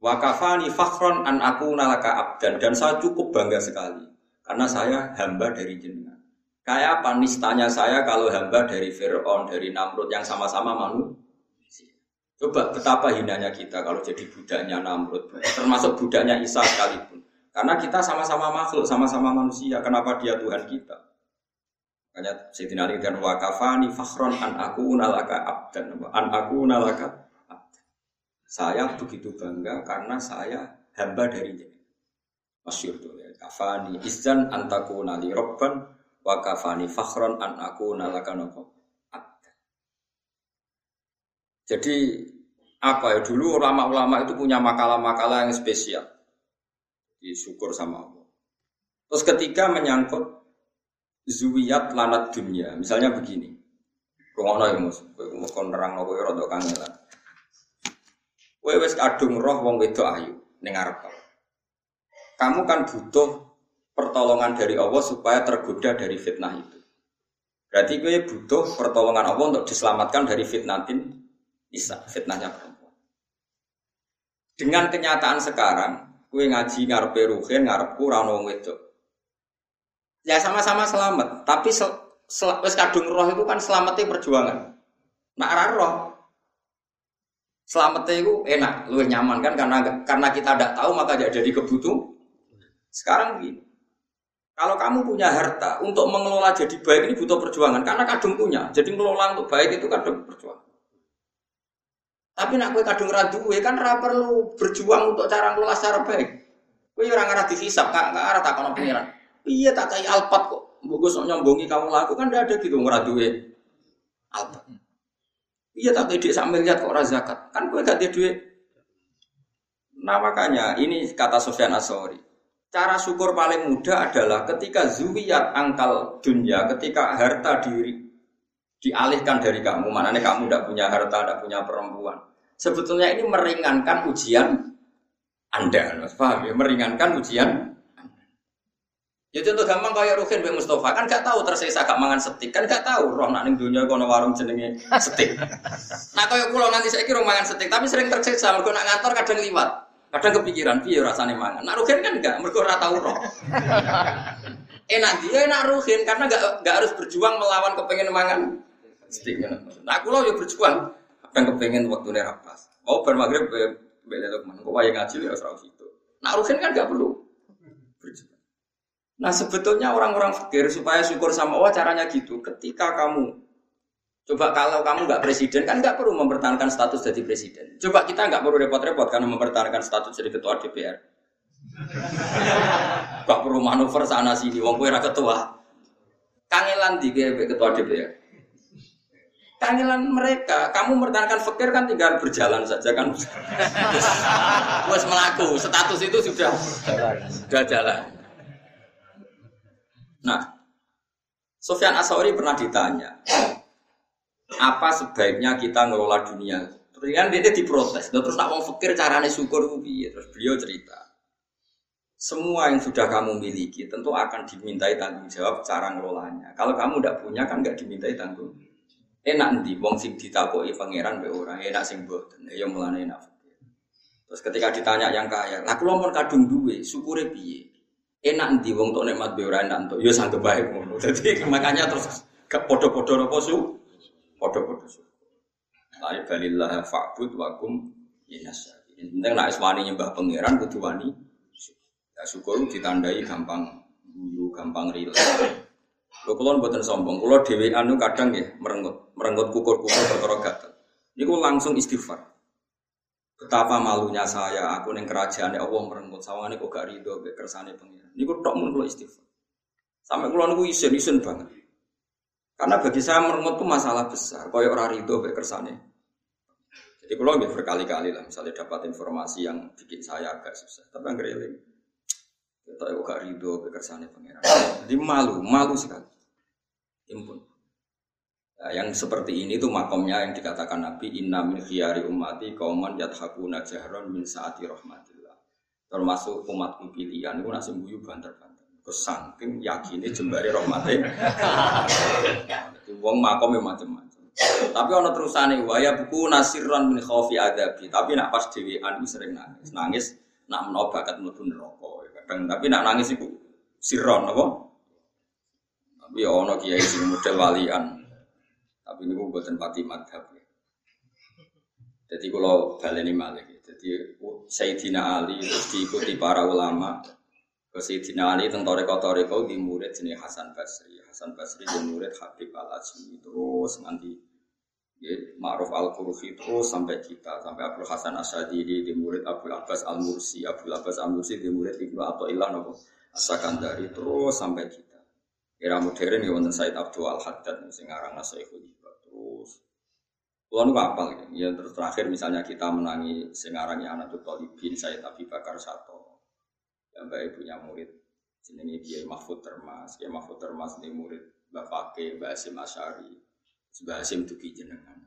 Wakafani fakhron an aku nalaka abdan dan saya cukup bangga sekali karena saya hamba dari jenengan. Kayak apa nistanya saya kalau hamba dari Fir'aun, dari Namrud yang sama-sama manusia. Coba betapa hinanya kita kalau jadi budaknya Namrud, termasuk budaknya Isa sekalipun. Karena kita sama-sama makhluk, sama-sama manusia. Kenapa dia Tuhan kita? Makanya Sayyidina Ali dan wakafani fakhron an aku nalaka abdan. An aku nalaka. Saya begitu bangga karena saya hamba dari dia. Masyur tuh ya. Kafani izan antaku nali robban wa kafani fakhron an aku nalaka nopo abdan. Jadi apa ya dulu ulama-ulama itu punya makalah-makalah yang spesial syukur sama Allah. Terus ketika menyangkut zuwiyat lanat dunia, misalnya begini. Rungono ya mus, kowe kon nerang kowe rada kangelan. Kowe wis kadung roh wong wedok ayu ning arep. Kamu kan butuh pertolongan dari Allah supaya tergoda dari fitnah itu. Berarti kowe butuh pertolongan Allah untuk diselamatkan dari fitnatin Isa, fitnahnya perempuan. Dengan kenyataan sekarang, Kue ngaji ngarepe ruhin, ngarepku ono wedok. Ya sama-sama selamat, tapi sel, sel, kadung roh itu kan selamatnya perjuangan. Ora roh selamatnya itu enak, lu nyaman kan karena karena kita tidak tahu maka jadi kebutuh. Sekarang gini, kalau kamu punya harta untuk mengelola jadi baik ini butuh perjuangan karena kadung punya. Jadi mengelola untuk baik itu kadung perjuangan. Tapi nak kue kadung radu kan ra perlu berjuang untuk cara ngelola secara baik. Kue orang arah dihisap, kak nggak arah tak kono pengiran. Iya tak kayak alpat kok. Bagus nyombongi kamu laku kan tidak ada gitu ngeradue alpat. Iya tak dia sambil lihat kok zakat. Kan kue gak duit. Nah makanya ini kata Sofyan Asori. Cara syukur paling mudah adalah ketika zuwiyat angkal dunia, ketika harta diri dialihkan dari kamu. Mana nih kamu tidak punya harta, tidak punya perempuan. Sebetulnya ini meringankan ujian Anda, paham ya? Meringankan ujian. Ya contoh gampang kayak Rukin Mbak Mustafa kan gak tahu tersisa gak mangan setik kan gak tahu roh nak ning dunia kono warung jenenge setik. nah kayak pulau nanti saya kira mangan setik tapi sering tersiksa mergo nak ngantor kadang liwat. Kadang kepikiran piye rasanya mangan. Nak Rukin kan enggak mergo ora tahu roh. enak dia enak Rukin karena gak, gak harus berjuang melawan kepengen mangan sedikit. Nah, aku lo ya berjuang. Kadang kepengen waktu nih rapas. Mau bermagrib bela mana? Kau yang ngaji ya serau situ. Nah, Ruhin kan gak perlu berjuang. Nah, sebetulnya orang-orang fikir supaya syukur sama Allah caranya gitu. Ketika kamu Coba kalau kamu nggak presiden kan nggak perlu mempertahankan status jadi presiden. Coba kita nggak perlu repot-repot karena mempertahankan status jadi ketua DPR. Gak perlu manuver sana sini, wong kue ketua. Kangelan di ketua DPR kangelan mereka. Kamu mempertahankan fakir kan tinggal berjalan saja kan. Wes melaku, status itu sudah sudah jalan. Nah, Sofyan Asori pernah ditanya, apa sebaiknya kita ngelola dunia? Terus kan dia diprotes, terus nak mau fakir caranya syukur Terus beliau cerita, semua yang sudah kamu miliki tentu akan dimintai tanggung jawab cara ngelolanya. Kalau kamu tidak punya kan nggak dimintai tanggung Enak nanti wong sing ditakoki pangeran be orang enak sing mboten. Ya mulane enak. Terus ketika ditanya yang kaya, lah kula mun kadung duwe, syukure piye? Enak nanti wong tok nikmat ora enak entuk, ya sanggep bae ngono. Dadi makanya terus gak padha-padha napa su? Padha-padha su. La balillah fa'bud wa kum inasa. Penting nek wani nyembah pangeran kudu wani. Ya syukur ditandai gampang guyu, gampang rileks. Lho kula mboten sombong, kula dhewe anu kadang ya merengut, merengut kukur-kukur perkara gatel. Niku langsung istighfar. Betapa malunya saya, aku ning kerajaan ya Allah merengut sawangane kok gak mek kersane pengiran. Niku tok mun kula istighfar. Sampai kula niku isen-isen banget. Karena bagi saya merengut itu masalah besar, kaya ora rido mek kersane. Jadi kalau nggak berkali-kali lah, misalnya dapat informasi yang bikin saya agak susah, tapi nggak eling. Kita kok gak rido kekersane pengiran. Jadi malu, malu sekali. Impun. Nah, yang seperti ini tuh makomnya yang dikatakan Nabi Inna min khiyari ummati kauman yathakuna jahron min saati rahmatillah. Termasuk umatku pilihan itu nasi buyu banter-banter. Kesangking yakinnya jembari rahmatnya. Itu wong makomnya macam-macam. Tapi ono terusane waya buku nasiran min khaufi adabi. Tapi nak pas dhewean sering nangis. Nangis nak menawa bakat mlebu neraka. Kadang tapi nak nangis iku siron apa? Tapi ya ono kiai sing model walian. Tapi niku mboten pati madhab. Jadi kalau baleni malik, jadi Sayyidina Ali terus diikuti para ulama. Ke Sayyidina Ali teng toreko-toreko di murid jenis Hasan Basri. Hasan Basri di murid Habib Al Azmi terus nanti ya, Ma'ruf Al Qurfi terus sampai kita sampai Abdul Hasan Asyadili di murid Abdul Abbas Al Mursi, Abdul Abbas Al Mursi di murid Ibnu Athaillah nopo Asakandari terus sampai kita. Era modern ya wonten Said Abdul Al Haddad sing aran terus Kulo nu apal ya. terakhir misalnya kita menangi sing aran anak Talibin Said Abi Bakar Sato. Yang baik punya murid jenenge Kiai Mahfud Termas. Kiai Mahfud Termas ini murid Mbak Fakih Mbak Asim Asyari. Mbak Asim tuki jenengan.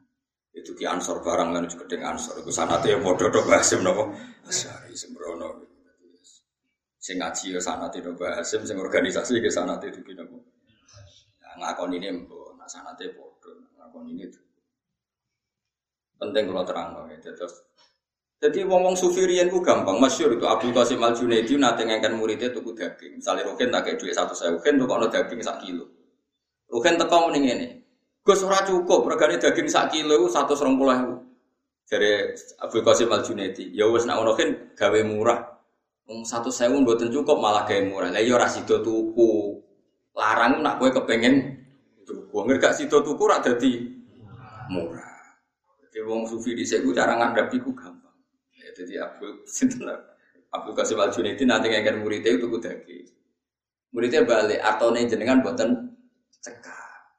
Itu ki ansor barang kan juga dengan ansor. Itu sanate ya padha to Mbak Asim napa? Asyari sembrono. Sing ngaji ya sanate Mbak Asim sing organisasi ke sanate tuki napa? Nah, ngakon ini mbok nak sanate padha. Ngakon ini penting kalau terang ya terus jadi wong-wong sufirian ku gampang, masyur itu Abdul Qasim Al Junaidi nate ngengken muridnya tuku daging. Misalnya Rukin tak kayak duit satu saya, Rukin tuh kalau daging sak kilo. Rukin teko mending ini. Gus ora cukup, regane daging sak kilo satu serong pulau. Dari Abdul Qasim Al Junaidi, ya wes nak Rukin gawe murah. Wong satu sewu buatan cukup malah gawe murah. Lah yo ya ora tuku. Larang nak kue kepengen tuku. Ngerti gak sido tuku rak dadi murah. Jadi wong sufi di sini cara ngadap iku gampang. Jadi Abu Sinten Abu Qasim Al Junaidi nanti ngangkat muridnya itu kudagi. Muridnya balik artone jenengan buatan cekap.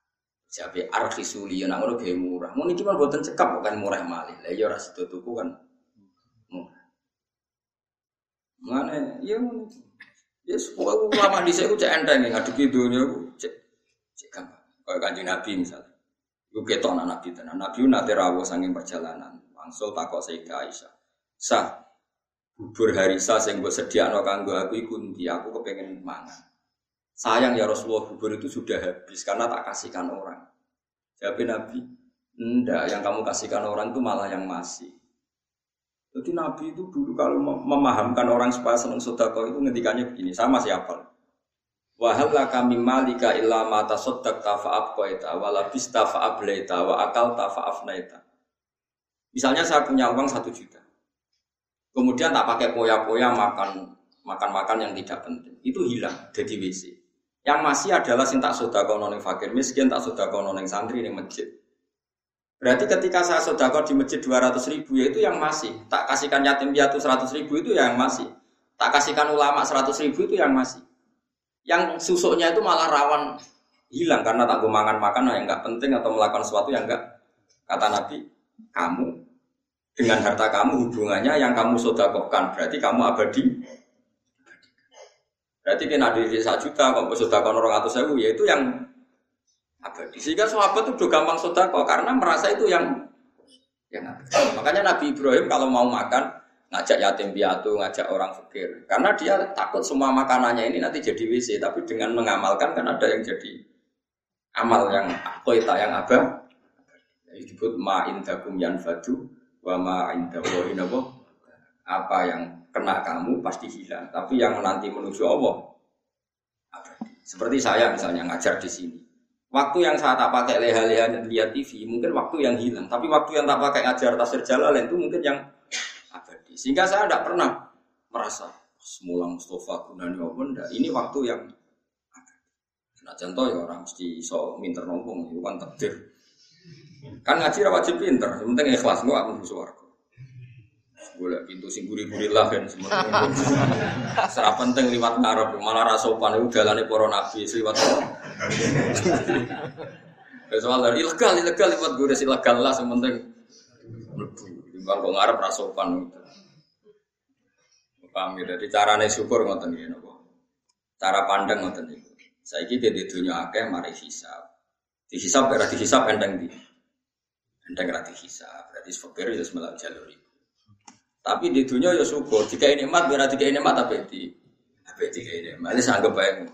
Siapa arkisuli yang ngono gaya murah. Mau cuma buatan cekap bukan murah mali. Lah ya sido tuku kan. Mana ya Ya semua ulama di saya cek enteng ngadepi dunia cek cek gampang. Kayak kanjeng Nabi misalnya. Gue ketok anak Nabi tenan. Nabi nanti rawuh sanging perjalanan. Langsung takut Sayyidah Aisyah. Sah bubur harisa sing gue sediakno kanggo aku iku ndi aku kepengen mangan. Sayang ya Rasulullah bubur itu sudah habis karena tak kasihkan orang. Jawab Nabi, enggak yang kamu kasihkan orang itu malah yang masih. Jadi Nabi itu dulu kalau memahamkan orang supaya senang sodako itu ngendikannya begini, sama siapa? Wahal kami malika illa mata sodak tafa abqaita wala bista fa ablaita wa akal tafa afnaita. Misalnya saya punya uang satu juta. Kemudian tak pakai poya-poya makan makan-makan yang tidak penting. Itu hilang jadi WC. Yang masih adalah sintak sodako noning fakir miskin, tak sodako noning santri di masjid. Berarti ketika saya sodako di masjid 200 ribu ya itu yang masih. Tak kasihkan yatim piatu 100 ribu itu yang masih. Tak kasihkan ulama 100 ribu itu yang masih. Yang susuknya itu malah rawan hilang karena tak makan makan yang nggak penting atau melakukan sesuatu yang enggak kata Nabi kamu dengan harta kamu hubungannya yang kamu sodakokan berarti kamu abadi berarti kena di satu juta kamu sodakokan orang atau sewu ya itu yang abadi sehingga sahabat itu udah gampang sodako karena merasa itu yang yang abadi. makanya Nabi Ibrahim kalau mau makan ngajak yatim piatu ngajak orang fakir karena dia takut semua makanannya ini nanti jadi WC tapi dengan mengamalkan kan ada yang jadi amal yang koita yang abah disebut ma indakum yanfadu Wama indallahi nabo apa yang kena kamu pasti hilang, tapi yang nanti menuju Allah Seperti saya misalnya ngajar di sini. Waktu yang saya tak pakai leha-leha lihat TV, mungkin waktu yang hilang. Tapi waktu yang tak pakai ngajar tasir jalan itu mungkin yang Sehingga saya tidak pernah merasa semula Mustafa Gunani enggak. Ini waktu yang Nah contoh ya orang mesti so minter nombong itu kan takdir. Kan ngaji wajib pinter, penting ikhlas gua aku suaraku. Boleh pintu sing gurih-gurih lah kan semua. Serap penting liwat ngarep, malah rasopan itu jalannya para nabi liwat. Soal dari ilegal, ilegal liwat gue ilegal lah, yang penting mlebu. Timbang kok ngarep rasopan itu. Paham ya, jadi caranya syukur ngoten ya nopo. Cara pandang ngoten iki. Saiki di dunia akeh mari hisab. Dihisab ora dihisab endang di. Enteng rati hisab, berarti fakir itu semelah jalur itu. Tapi di dunia ya syukur, jika ini mat, biar jika ini mat, tapi di, tapi jika ini mat, ini sangat baik.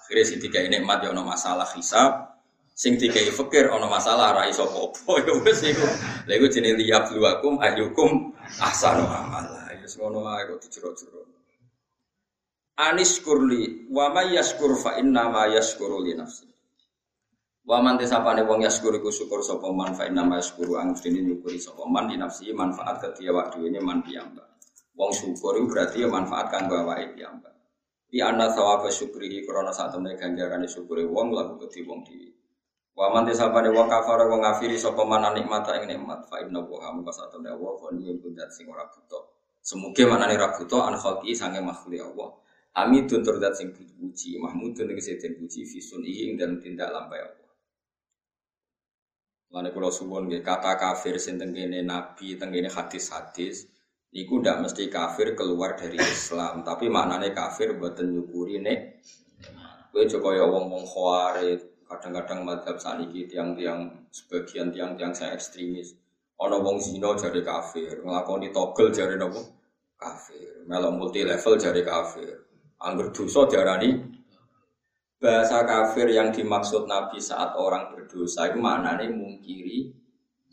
Akhirnya si tiga ini mat ya ono masalah hisab, sing tiga fakir ono masalah rai sopo opo ya wes iku. Lha iku jenenge liyabluwakum ayyukum ahsanu amala. Ya ngono ae kok dicuruk-curuk. Anis kurli wa may yaskur fa inna ma yaskuru li nafsi. Wa man tesapane wong yaskur iku syukur sapa man fa inna ma yaskuru ang dene nyukuri sapa man di nafsi manfaat ketia wak duwene man piyambak. Wong syukur itu berarti ya manfaatkan bahwa itu mbak. Di anak sawab syukrihi karena saat temen ganjaran syukuri wong lagu keti wong di. Wa man desabane wong kafar wong ngafiri sapa man nikmata ing nikmat fa inna wa ham ka saat temen wa ni kundat sing ora buta. Semuge manane ra buta an khalqi sange makhluk Allah. Hamidun tur dat sing puji, mahmudun tegese den puji fisun ing dalam tindak lampai Allah. Lane kula suwun nggih kata kafir sing tengene nabi, tengene hadis-hadis Iku ndak mesti kafir keluar dari Islam, tapi maknanya kafir buatan nyukuri nek. Kue joko ya wong wong khawari, kadang-kadang madhab saniki tiang-tiang sebagian tiang-tiang saya ekstremis. Ono wong zino jadi kafir, ngelakoni togel jadi nopo kafir, melok multi level jadi kafir. Angger dosa diarani bahasa kafir yang dimaksud Nabi saat orang berdosa itu maknanya mungkiri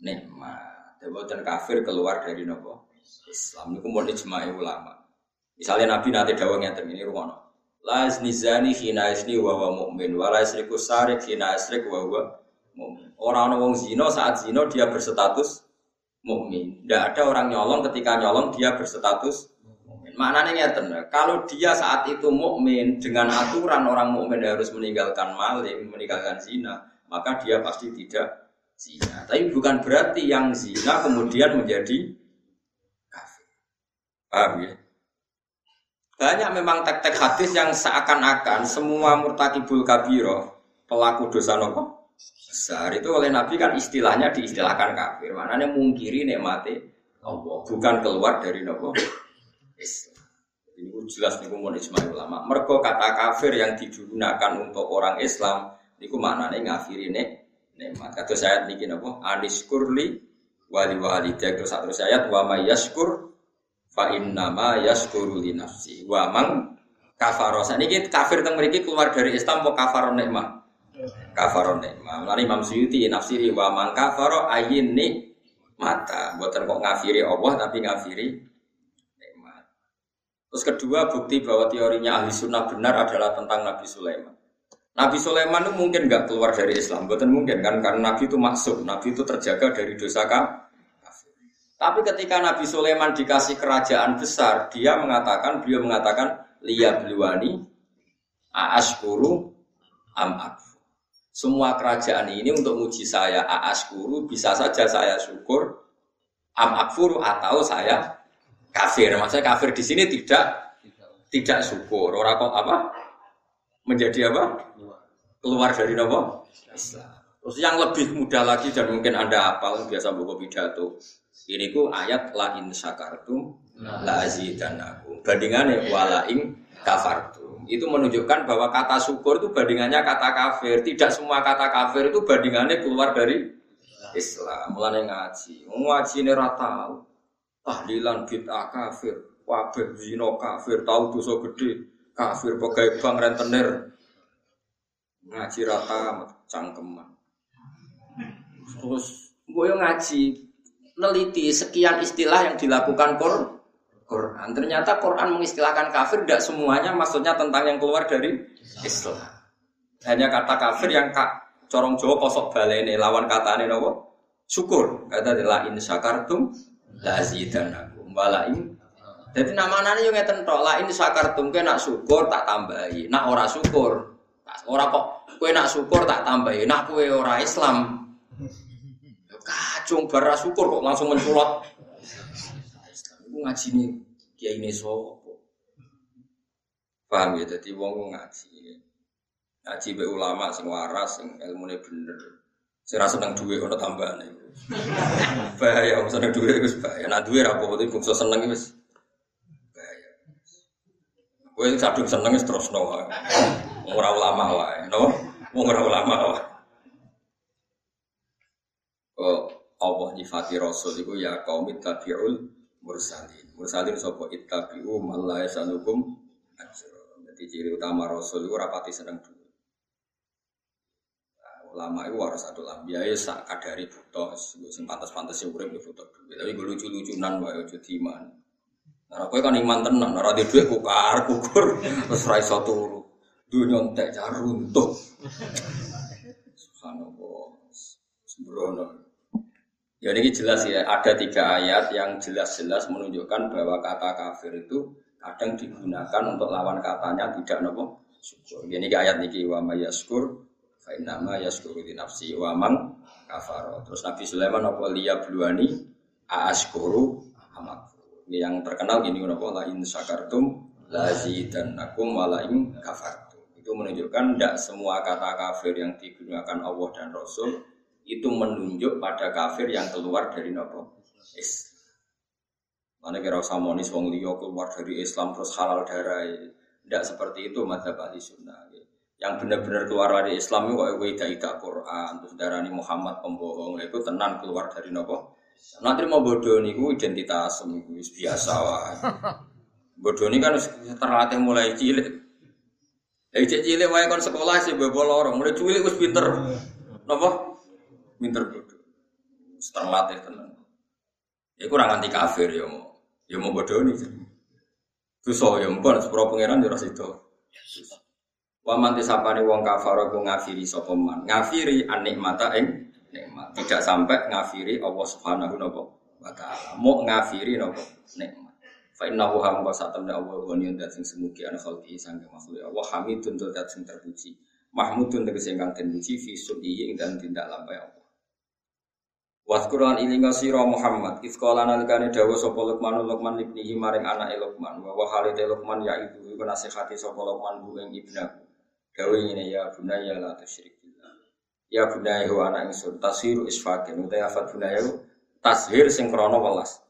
nikmat. Buatan kafir keluar dari nopo Islam itu mau ijma'i ulama. Misalnya Nabi nanti dawang yang ini rumono. La zani hina isni wa wa mu'min wa la sarik hina isrik wa wa mu'min. Orang orang zino saat zino dia berstatus mukmin. Tidak ada orang nyolong ketika nyolong dia berstatus mukmin. Maknanya ngeten, kalau dia saat itu mukmin dengan aturan orang mukmin harus meninggalkan maling, meninggalkan zina, maka dia pasti tidak zina. Tapi bukan berarti yang zina kemudian menjadi Paham ya? Banyak memang tek-tek hadis yang seakan-akan semua murtakibul kabiro pelaku dosa nopo besar itu oleh Nabi kan istilahnya diistilahkan kafir. Maknanya mungkiri nikmati Allah, bukan keluar dari nopo Islam. Ini jelas nih ijma ulama. Mergo kata kafir yang digunakan untuk orang Islam, niku maknanya ngafiri nek nikmat. Kata saya niki nopo aniskurli wali wali terus satu ayat wa mayaskur fa innama yaskuru li nafsi wa mang kafaro saniki kafir teng mriki keluar dari Islam mau kafaro nikmah kafaro nikmah lan Imam Suyuti nafsiri wa mang kafaro ayin mata buatan kok ngafiri Allah tapi ngafiri nikmat terus kedua bukti bahwa teorinya ahli sunnah benar adalah tentang Nabi Sulaiman Nabi Sulaiman itu mungkin nggak keluar dari Islam, bukan mungkin kan? Karena Nabi itu maksud, Nabi itu terjaga dari dosa kah? Tapi ketika Nabi Sulaiman dikasih kerajaan besar, dia mengatakan, beliau mengatakan, liya am akfu. Semua kerajaan ini untuk muji saya aaskuru, bisa saja saya syukur, am akfuru atau saya kafir. Maksudnya kafir di sini tidak tidak syukur. Orang kok apa? Menjadi apa? Keluar dari? Islam. Terus yang lebih mudah lagi dan mungkin Anda hafal biasa buku pidato. Ini ku ayat la in syakartum la azidanakum. Bandingannya wala in kafartum. Itu menunjukkan bahwa kata syukur itu bandingannya kata kafir. Tidak semua kata kafir itu bandingannya keluar dari Islam. Mulane ngaji. Ngaji ini rata tahlilan bid'ah kafir. Wabah zino kafir, tahu dosa gede, kafir pegawai bank rentenir. Ngaji rata cangkeman. Terus gue ngaji neliti sekian istilah yang dilakukan Quran. Ternyata Quran mengistilahkan kafir tidak semuanya maksudnya tentang yang keluar dari Islam. Hanya kata kafir yang kak corong Jawa kosok balene lawan kata ini nopo? Syukur. Kata la in syakartum la zidanakum wala in jadi nama nanya yang ngeten tok la in syakartum kue nak syukur tak tambahi. Nak ora syukur ora kok kue nak syukur tak tambahi. Nak kue ora Islam. Kacung bara syukur kok langsung menculot. Ngaji nih kiai ini sopo. Paham ya? Jadi wong ngaji. Ngaji be ulama sing waras, sing ilmune bener. Sing ra seneng duwe ono tambahane. Bahaya wong seneng duwe wis bahaya. Nah duwe ra apa-apa iki seneng wis bahaya. Kowe sing sadung seneng wis terusno wae. Wong ulama wae, no? Wong ulama wae. Oh, Allah nyifati Rasul itu ya kaum ittabi'ul mursalin. Mursalin sapa ittabi'u man sanukum Jadi ciri utama Rasul itu rapati seneng dulu. Nah, ulama itu harus satu lambiya ya sak kadari butuh sing pantas-pantas sing urip butuh duit. Tapi gue lucu-lucunan wae aja iman. Nah, kan iman tenan, ora di dhuwit kukar kukur terus ra iso turu. Dunya entek runtuh. Subhanallah. Sembrono. Ya ini jelas ya, ada tiga ayat yang jelas-jelas menunjukkan bahwa kata kafir itu kadang digunakan untuk lawan katanya tidak nopo syukur. Ini ayat niki wa mayaskur fa innama yaskuru di nafsi wa man kafaro. Terus Nabi Sulaiman nopo liya bluani aaskuru amak. Ini yang terkenal gini nopo la in syakartum lazidannakum wa la in kafartum. Itu menunjukkan tidak semua kata kafir yang digunakan Allah dan Rasul itu menunjuk pada kafir yang keluar dari nopo Islam. Mana kira usah monis wong liya keluar dari Islam terus halal darah. Tidak seperti itu madzhab ahli sunnah. Yang benar-benar keluar dari Islam itu kayak weda ida Quran terus darani Muhammad pembohong itu tenan keluar dari nopo. Nanti mau bodoh niku identitas niku biasa wah. Bodoh ini kan terlatih mulai cilik. Dari cilik wae kon sekolah sih bebol orang mulai cilik wis pinter. Napa? Pinter bodoh. Setengah latih tenang. Ya kurang anti kafir ya mau. Ya mau bodoh nih. Dosa ya mpun sepuro pangeran ya ras itu. Wa man tisapane wong kafir ku ngafiri sapa man. Ngafiri anikmata ing nikmat. Tidak sampai ngafiri Allah Subhanahu wa taala. Mau ngafiri napa nikmat. Fa inna hu hamka satam da Allah wa niyan dat sing semugi ana khalqi sangge makhluk Allah hamidun dat sing terpuji. Mahmudun tegese ingkang den puji fi sudi ing dan tindak lampah Allah. Waskuran ilinga sira Muhammad. Ifqala nalikane dawa sapa Luqman Luqman ibnihi maring Luqman. Wa wa halite Luqman ya itu iku nasihati sapa Luqman bu ing ibnaku Dawa ngene ya bunaya la tusyrik billah. Ya bunaya hu anak ingsun tasiru isfakin. Uta afat bunaya tashir sing krana welas.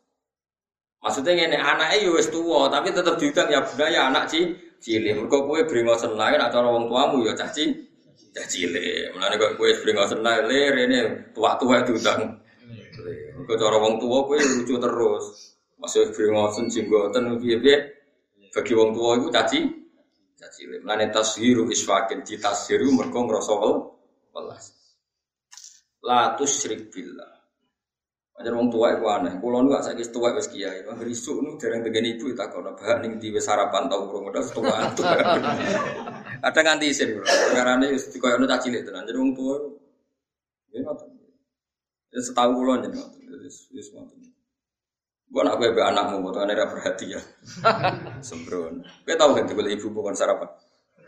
Maksudnya ngene anake ya wis tuwa tapi tetep diutang ya bunaya anak ci cilik. Mergo kowe brengosen lair atau wong tuamu ya cah ci cah cilik. Mulane kok kowe brengosen lair rene tua-tua diutang Kau cara wong tua kue lucu terus. Masih beringosen jenggoten piye-piye. Bagi wong tua itu caci caci lek. Lane tashiru isfakin di tashiru mergo ngrasa welas. La tusyrik billah. Ajar wong tua iku aneh. Kulo nu gak saiki tua wis kiai. Wong risuk nu dereng dengan ibu tak kono bahak ning diwe sarapan tau urung udah tua. Ada nganti isin. Karane wis dikoyono caci lek tenan. Jadi wong tua. Ya. Ya setahu kulo wis wis ngoten. Gua nak bebe anakmu buat ada perhatian. Sembrono. Gue tahu kan tiba ibu bukan sarapan.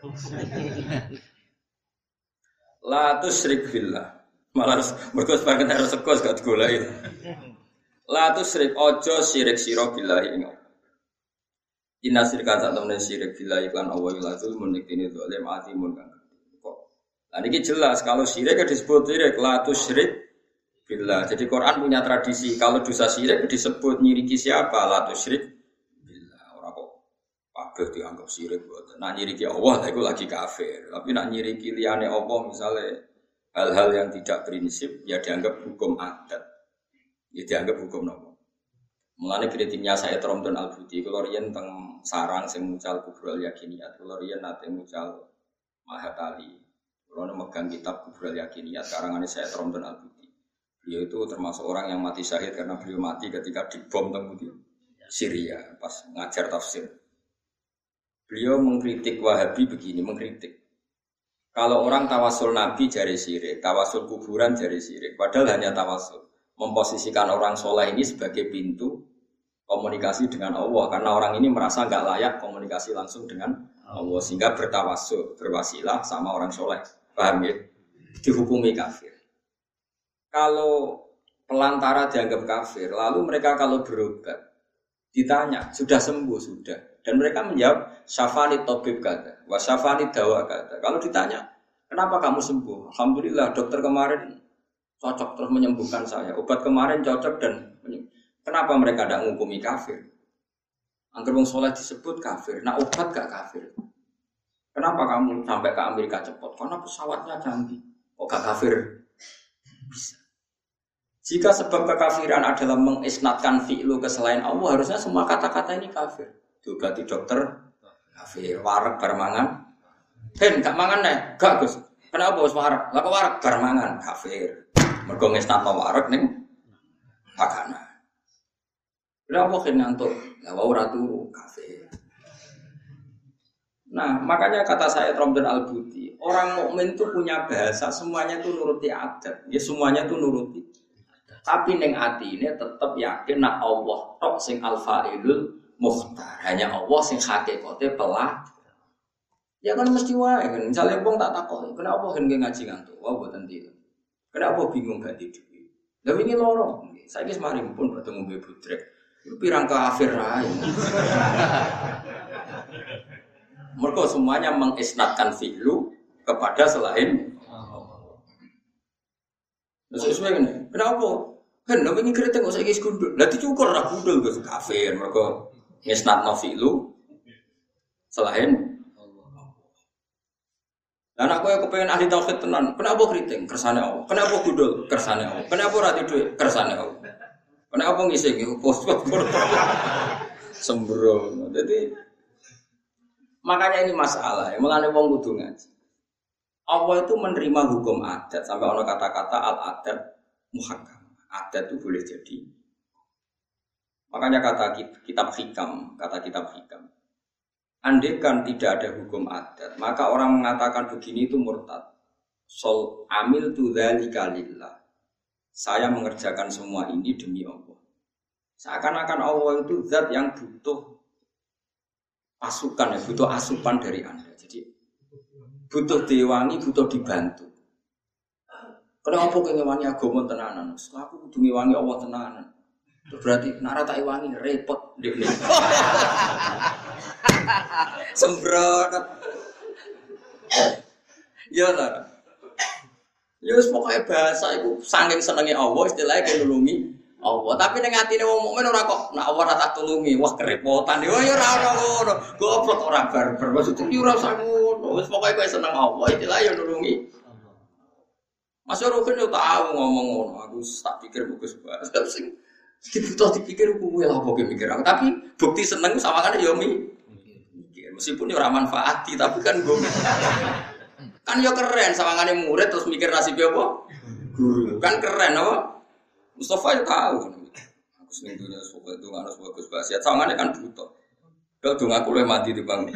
La tusyrik billah. Malah mergo sebagian harus sekos gak digoleki. La tusyrik ojo syirik sira billahi ing Inna syirka tak temen syirik billahi kan Allah ila zulmun niktini zalim azimun kan. Kok. Nah ini jelas kalau syirik disebut syirik la tusyrik Bila Jadi Quran punya tradisi kalau dosa syirik disebut nyiriki siapa? La syirik bila Orang kok kabeh dianggap syirik buat. Nak nyiriki Allah itu lagi kafir. Tapi nak nyiriki liane Allah misalnya hal-hal yang tidak prinsip ya dianggap hukum adat. Ya dianggap hukum nopo. Mulane kritiknya saya Tromdon Al Budi kalau riyen teng sarang sing mucal kubrul yakiniyat, kalau riyen nate mucal Mahatali. Kalau megang kitab kubrul yakiniyat karangane saya Tromdon Al Budi. Beliau itu termasuk orang yang mati syahid karena beliau mati ketika dibom temu di Syria pas ngajar tafsir. Beliau mengkritik Wahabi begini, mengkritik. Kalau orang tawasul Nabi jari sirik, tawasul kuburan jari sirik, padahal hanya tawasul. Memposisikan orang soleh ini sebagai pintu komunikasi dengan Allah, karena orang ini merasa nggak layak komunikasi langsung dengan Allah, sehingga bertawasul, berwasilah sama orang soleh. Paham ya? Dihukumi kafir kalau pelantara dianggap kafir, lalu mereka kalau berobat ditanya sudah sembuh sudah, dan mereka menjawab syafani tobib kata, wa syafani dawa kata. Kalau ditanya kenapa kamu sembuh, alhamdulillah dokter kemarin cocok terus menyembuhkan saya, obat kemarin cocok dan kenapa mereka tidak menghukumi kafir? Angker wong soleh disebut kafir, nah obat gak kafir. Kenapa kamu sampai ke Amerika cepat? Karena pesawatnya canggih. Kok gak kafir? Bisa. Jika sebab kekafiran adalah mengisnatkan fi'lu ke selain Allah, harusnya semua kata-kata ini kafir. Diobati dokter, kafir. Warak bermangan. Hen, gak mangan nih? Gak gus. Kenapa bos warak? Lah warak bermangan, kafir. Mergo ngisnat warak nih, pakana. Kenapa kan ngantuk? Ya wau ratu kafir. Nah, makanya kata saya Tromden Al Budi, orang mukmin itu punya bahasa, semuanya itu nuruti adat. Ya semuanya itu nuruti Tapi neng hati ini tetap yakin nak Allah tok sing al-fa'ilul muhtar. Hanya Allah sing hakikate pelah. Ya kan mesti wae kan. Misalnya tak takok, kenapa kan ngaji ngantuk? Wah boten tidur. Kenapa bingung gak tidur? Lah ini loro. Saya semarin pun bertemu Mbak Budrek. Pirang kafir aja. Mereka semuanya mengisnatkan fi'lu kepada selain Nah, sesuai ini. Kenapa? Kan nabi ini kritik usah ikut gundul. Lah dicukur lah gundul gue kafir. Mereka ngisnat fi'lu selain Dan aku yang kepengen ahli tauhid tenan, kenapa keriting? Kersane Allah. Kenapa gudul? Kersane Allah. Kenapa rati duit? Kersane Allah. Kenapa ngisi gitu? Pos Sembrono. Jadi makanya ini masalah. Mengenai wong kudu ngaji. Allah itu menerima hukum adat sampai ono kata-kata al adat muhakam. Adat itu boleh jadi. Makanya kata kitab hikam, kata kitab hikam. Andaikan tidak ada hukum adat, maka orang mengatakan begini itu murtad. Sol amil tu lillah. Saya mengerjakan semua ini demi Allah. Seakan-akan Allah itu zat yang butuh pasukan, ya, butuh asupan dari Anda. Butuh diwangi, butuh dibantu. Kenapa kau ngewangi agama tenanan? Setelah aku butuh ngewangi Allah tenanan. Itu berarti nara tak wangi repot deh. Sembrot. Ya lah. Ya pokoknya bahasa itu saking senengnya Allah istilahnya kayak nulungi Allah. Tapi ning atine wong mukmin ora kok nak Allah ora tak tulungi, wah kerepotan. Ya ya ora ono ngono. Goblok ora barbar. Maksudnya ya ora usah ngono. Wis pokoke kowe seneng Allah istilah ya nulungi. Mas Rukin yo tahu ngomong ngono. Aku tak pikir bagus banget. Sing dibutuh dipikir kuwi lah pokoke mikir aku. Tapi bukti seneng sama kan ya mi. Meskipun ya ora manfaati, tapi kan gue kan ya keren sama ngane murid terus mikir nasib apa? Guru. Kan keren apa? Mustafa ya tahu. Aku sering dunia suka itu harus bagus basiat. Sama kan butuh. Kalau dong aku lebih mati di bang.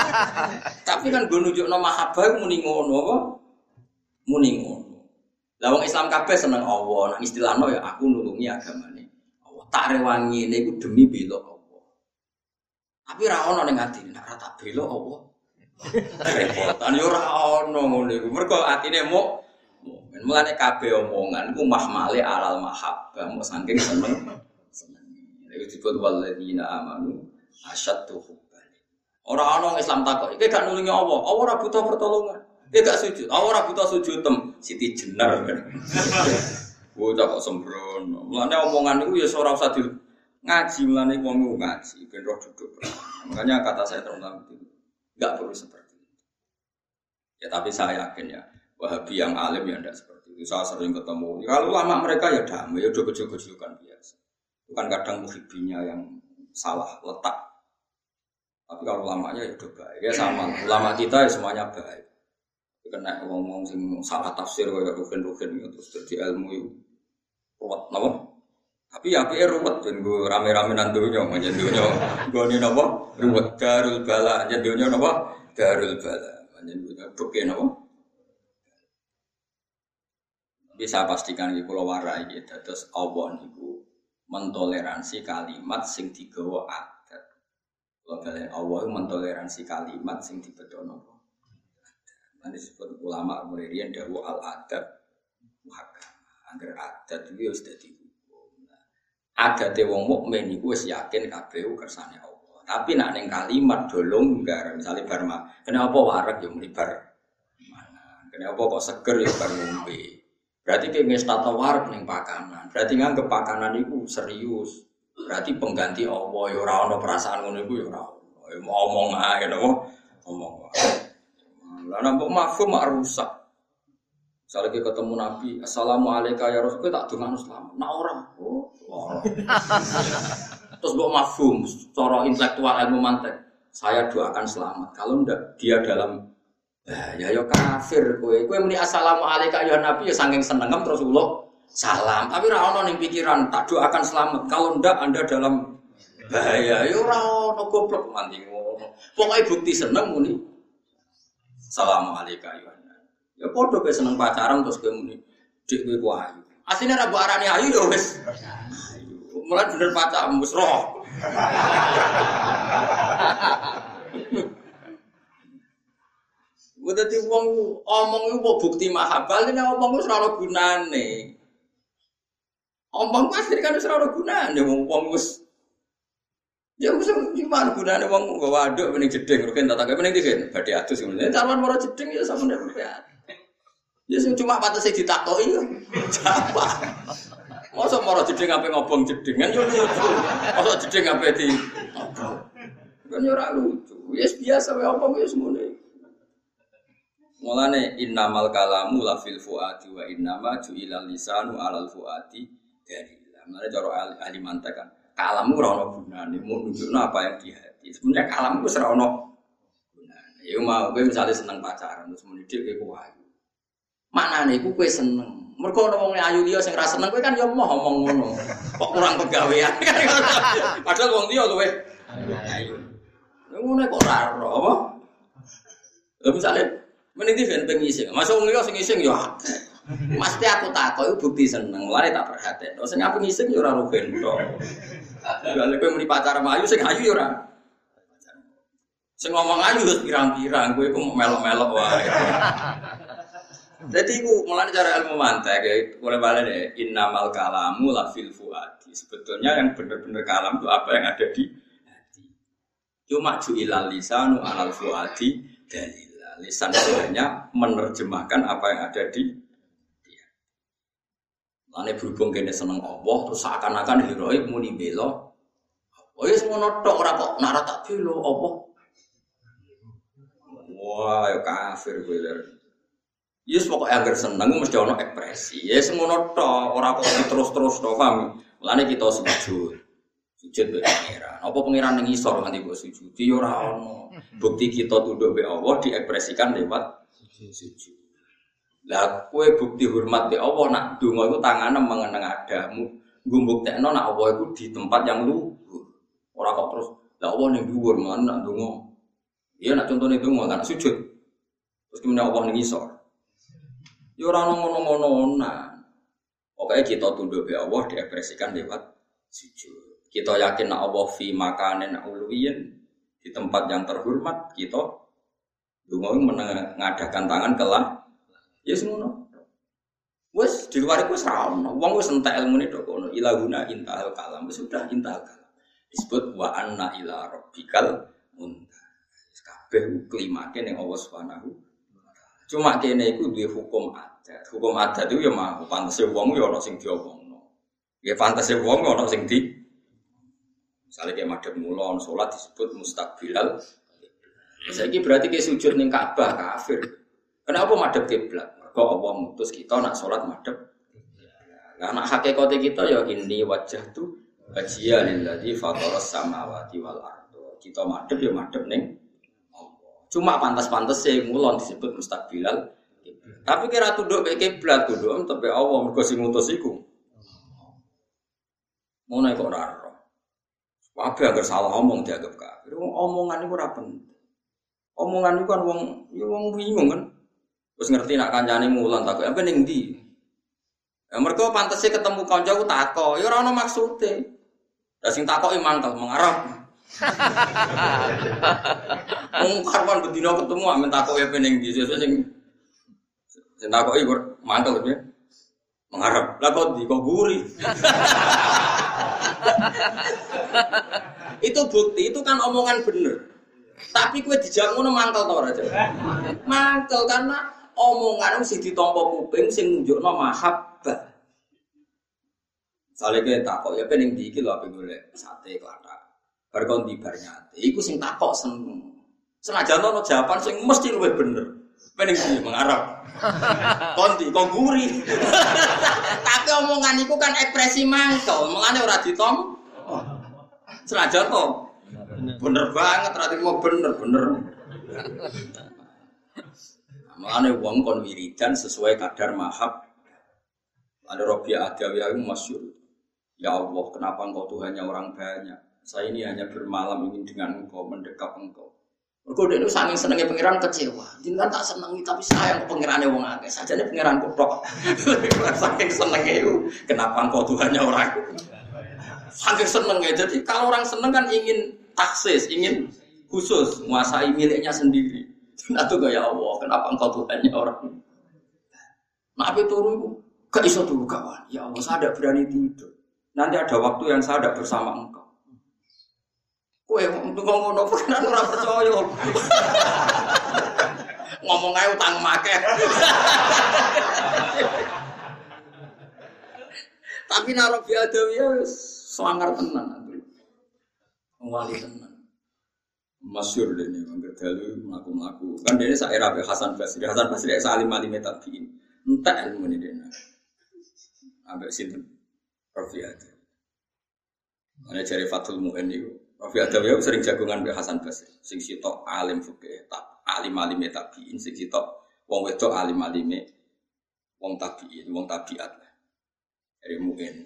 Tapi kan gue nunjuk nama mahabbah muni ngono apa? Muni ngono. Lawang Islam kabeh seneng Allah. Nah istilahnya ya aku nulungi agama ini. Allah tak rewangi ini demi belok tapi ra ono ning ati, nek ra tak belo apa? Repotan yo ra ono ngono iku. Mergo atine mu mulane kabeh omongan iku mahmale alal mahabbah, mau saking seneng. Seneng. Iku disebut walladzina amanu asyaddu hubban. Ora ono Islam takok, iki gak nulungi Allah. Allah ora butuh pertolongan. Iki gak sujud. Allah ora butuh sujud tem. Siti jenar. Bocah kok sembrono. Mulane omongan iku ya ora usah di ngaji mulane wong ngaji ben roh duduk. Makanya kata saya terutama itu nggak perlu seperti itu. Ya tapi saya yakin ya Wahabi yang alim ya tidak seperti itu. Saya sering ketemu. Ya, kalau lama mereka ya damai, ya udah kecil kan biasa. Itu kan kadang muhibinya yang salah letak. Tapi kalau lamanya ya udah baik. Ya sama. Ulama kita ya semuanya baik. Kena ngomong sing salah tafsir kayak rugen-rugen gitu terus jadi ilmu itu kuat, tapi ya pikir ruwet dan gue rame-rame nantunya aja dunia gue ini nopo ruwet darul bala aja dunia nopo darul bala aja dunia bukan nopo bisa pastikan di pulau warai gitu terus Allah niku mentoleransi kalimat sing digawa adat kalau kalian Allah mentoleransi kalimat sing dibedono nanti disebut ulama kemudian dawu al adat maka agar adat itu sudah di ada wong mukmin iku wis yakin kabeh kersane Allah. Tapi nak ning kalimat dolong enggak misalnya barma. Kenapa warak yo muni bar mana? Kenapa kok seger yo bar? Berarti kayak nges tata warak ning pakanan. Berarti nganggep pakanan itu serius. Berarti pengganti Allah yo ora ono perasaan ngono iku yo ora ono. Omong ae napa? Omong. Lah nambah mafhum mak rusak. Misalnya kita ketemu Nabi, Assalamualaikum ya Rasul, kita tak dengar selamat. Nah orang, oh, orang. Terus buat mafhum, cara intelektual ilmu mantek. Saya doakan selamat. Kalau ndak dia dalam ya ya kafir kue. Kue muni assalamualaikum ya Nabi ya saking senengem terus ulo salam. Tapi ra ono ning pikiran tak doakan selamat. Kalau ndak Anda dalam bahaya ya ora ono goblok mandi ngono. Pokoke bukti seneng muni. Assalamualaikum ya Ya podo kowe seneng pacaran terus kowe muni dik kowe ku ayu. Aslinya rabu arani ayu ya wes. Mulai bener pacar roh. Udah di wong omong itu bukti mahabal ini omong itu selalu gunane. Omong pasti kan selalu gunane wong wong mus. Ya wis gimana gunane wong gawa aduk mending jeding rugen tak tak mending digen badhe adus ngene. Carwan moro jeding ya sama nek Ya sing cuma patese ditakoki yo. Apa? Masa moro jeding ape ngobong jedingan yo lucu. Masa jeding ape di Kan yo lucu. Wis biasa wae apa wis ngene. Mulane innamal kalamu la fil fuadi wa innama ju'ilal lisanu alal fuadi dari. Mulane cara ahli, mantek kan kalammu ora ono gunane, mau nunjukno apa yang di hati. Sebenarnya kalammu wis ora ono gunane. Ya mau kowe misalnya seneng pacaran terus muni dik kowe ayu. Maknane iku kowe seneng. Mergo ono wong ayu liya sing ra seneng kowe kan ya mau ngomong ngono. Kok kurang pegawean. Padahal wong liya luwe ayu. Ngono kok ora apa? Lha misale Meniti ben pengising. Masuk wong liya sing ya akeh. Mesti aku takok iku bukti seneng. Mulane tak perhatiin. Sing aku ngising ya ora rugen tok. Lha kowe muni pacar ayu sing ayu ya ora. Sing ngomong ayu wis pirang-pirang, kowe iku melok-melok wae. Jadi itu mulai cara ilmu mantek ya, boleh balik deh. Innamal kalamu la fil fuadi. Sebetulnya yang benar-benar kalam itu apa yang ada di hati. Cuma ju'ilal lisanu alal fuadi dalil lisan hanya menerjemahkan apa yang ada di dia. Lalu berhubung kene seneng Allah terus seakan-akan heroik muni belo. Oh ya semua notok ora kok nara tak belo Allah. Wah, ya kafir gue Yes pokoknya agar seneng mesti ono ekspresi. Ya semua notok ora kok terus-terus paham. Lalu kita sujud. Sujud be pangeran. Apa pangeran ning isor nganti mbok sujud? Ya ora ono. Bukti kita tunduk be Allah diekspresikan lewat sujud. Lah kue bukti hormat be Allah nak donga iku tangane mengeneng adamu. Nggo mbuktekno nak Allah iku di tempat yang luhur. Ora kok terus lah Allah ning dhuwur mana nak donga. Iya nak contohnya donga kan sujud. Terus kemudian Allah ning isor. Ya ora ono ngono-ngono Pokoknya kita tunduk be Allah diekspresikan lewat sujud. Kita yakin Allah fi makanin uluwiyin di tempat yang terhormat kita dungo mengadakan tangan kelah. Ya semono wes di luar itu seram wong wes entek ilmu ini dok kono ilahuna intahal kalam. Sudah intahal kalam. Disebut wa anna ila rabbikal muntah. Kabeh klimake ning Allah Subhanahu cuma kene iku duwe hukum adat. Hukum adat itu ya mah pantes wong ya ana sing diomongno. Ya pantes wong ana sing di Misalnya kayak madhab mulon, sholat disebut mustakbilal. Saya ini berarti kayak sujud ning Ka'bah kafir. Kenapa madhab kiblat? Mereka Allah mutus kita nak sholat madhab. Nak hakikatnya kita ya ini wajah tuh wajia lilladzi fatoros samawati wal ardo. Kita madhab ya madhab ning Cuma pantas-pantas sih mulon disebut mustakbilal. Tapi kira tunduk kayak kiblat tunduk tapi Allah mergo sing ngutus iku. Mau naik kok Wabe agar salah omong dianggap kafir. Omongan itu ora penting. Omongan itu kan wong ya wong bingung kan. Terus ngerti nak kancane mulan takut apa ning ndi? Ya mereka sih ketemu kanca ku tako, ya ora ono maksude. Lah sing takoki mangkel mengarap. Wong karwan bedino ketemu amen takoki apa ning ndi sesuk sing sing takoki mangkel ya. Mengarap. Lah kok di kok guri. itu bukti, itu kan omongan bener. Tapi kue dijawab ngono mangkel tau aja. Mangkel karena omongan sing ditampa kuping sing nunjukno mahabbah. Sale kowe takok ya pening iki lho ape golek sate klathak. Bar kon di. Iku sing takok seneng. Senajan ono jawaban sing mesti luwih bener. Pening ndi mengarap. Konti kok guri. Tapi omongan iku kan ekspresi mangkel, mengane ora ditom. Senajan to. Bener banget, berarti mau bener bener. Mengenai uang kon wiridan sesuai kadar mahab. Ada Robi Adawi yang masyur. Ya Allah, kenapa engkau Tuhannya orang banyak? Saya ini hanya bermalam ingin dengan engkau, mendekap engkau. Mergo dene saking senenge pangeran kecewa. Jenengan tak senengi tapi sayang ke pangerane wong akeh. Sajane pangeran kutok. saking senenge itu kenapa engkau Tuhannya orang? Saking senenge. Jadi kalau orang seneng kan ingin taksis, ingin khusus menguasai miliknya sendiri. Nah tuh ya Allah, kenapa engkau Tuhannya orang? Nah apa turun gak iso dulu kawan. Ya Allah, saya tidak berani tidur. Nanti ada waktu yang saya tidak bersama engkau. Kue ngomong nopo kan orang percaya. ngomong aja utang make. Tapi naruh ya selangar tenan. Wali tenan. Masyur deh nih, mangger dalu melaku-melaku. Kan dia saya era Hasan Basri, Hasan Basri salim alim tabiin. Entah ilmu ini dia. Ambek sinten Adam. Mana cari Fatul Mu'in itu. Rafi ya sering jagungan Mbak Hasan Basri. Sing sitok alim fikih, alim alim tabiin, sing sitok wong wedok alim alim wong tabiin, wong tabiat. Dari Mu'in.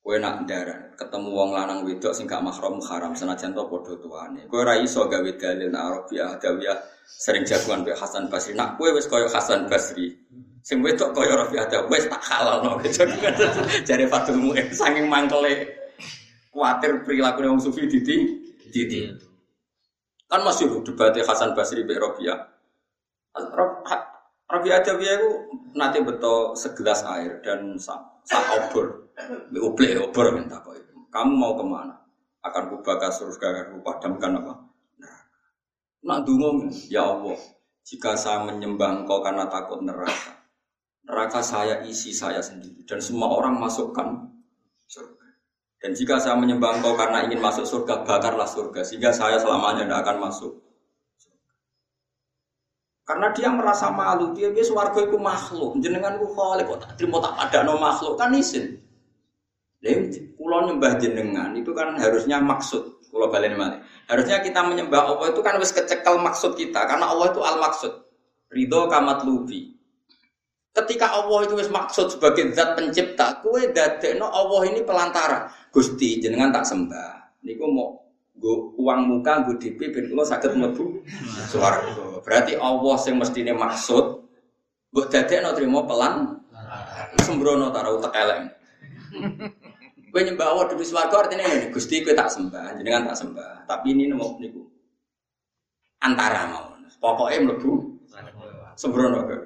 Kue nak darah, ketemu wong lanang wedok sing gak mahram haram senajan to padha tuane. Kue ra iso gawe dalil Arabiah Adawiyah sering jagoan be Hasan Basri. Nak kue wis koyo Hasan Basri. Sing wedok koyo Rabi'ah Adawiyah wis tak halal no. Jare Fatul Mu'in saking mangkele kuatir perilaku wong sufi diti diti. Kan masih debatnya Hasan Basri be Rabi'ah. Rabi'ah Adawiyah itu nanti betul segelas air dan sak obor Uble obor minta kok itu. Kamu mau ke mana? Akan kubakar surga, akan kupadamkan apa? Neraka. Nak dungo ya Allah, jika saya menyembah engkau karena takut neraka, neraka saya isi saya sendiri dan semua orang masukkan surga. Dan jika saya menyembah engkau karena ingin masuk surga, bakarlah surga sehingga saya selamanya tidak akan masuk. Karena dia merasa malu, dia biasa warga itu makhluk, jenengan ku kok tak terima tak ada no makhluk kan isin. Lalu kulo nyembah jenengan itu kan harusnya maksud kulo balen malik. Harusnya kita menyembah Allah itu kan harus kecekel maksud kita karena Allah itu al maksud. Ridho kamat lubi. Ketika Allah itu wis maksud sebagai zat pencipta, kue no Allah ini pelantara. Gusti jenengan tak sembah. Niku mau go uang muka go DP ben kula saged mlebu swarga. Berarti Allah sing mestine maksud mbok dadekno trimo pelan sembrono taruh tekeleng. Kowe nyembah Allah demi swarga artinya ini Gusti kowe tak sembah, jenengan tak sembah. Tapi ini mau niku antara mau. Pokoknya mlebu sembrono ke.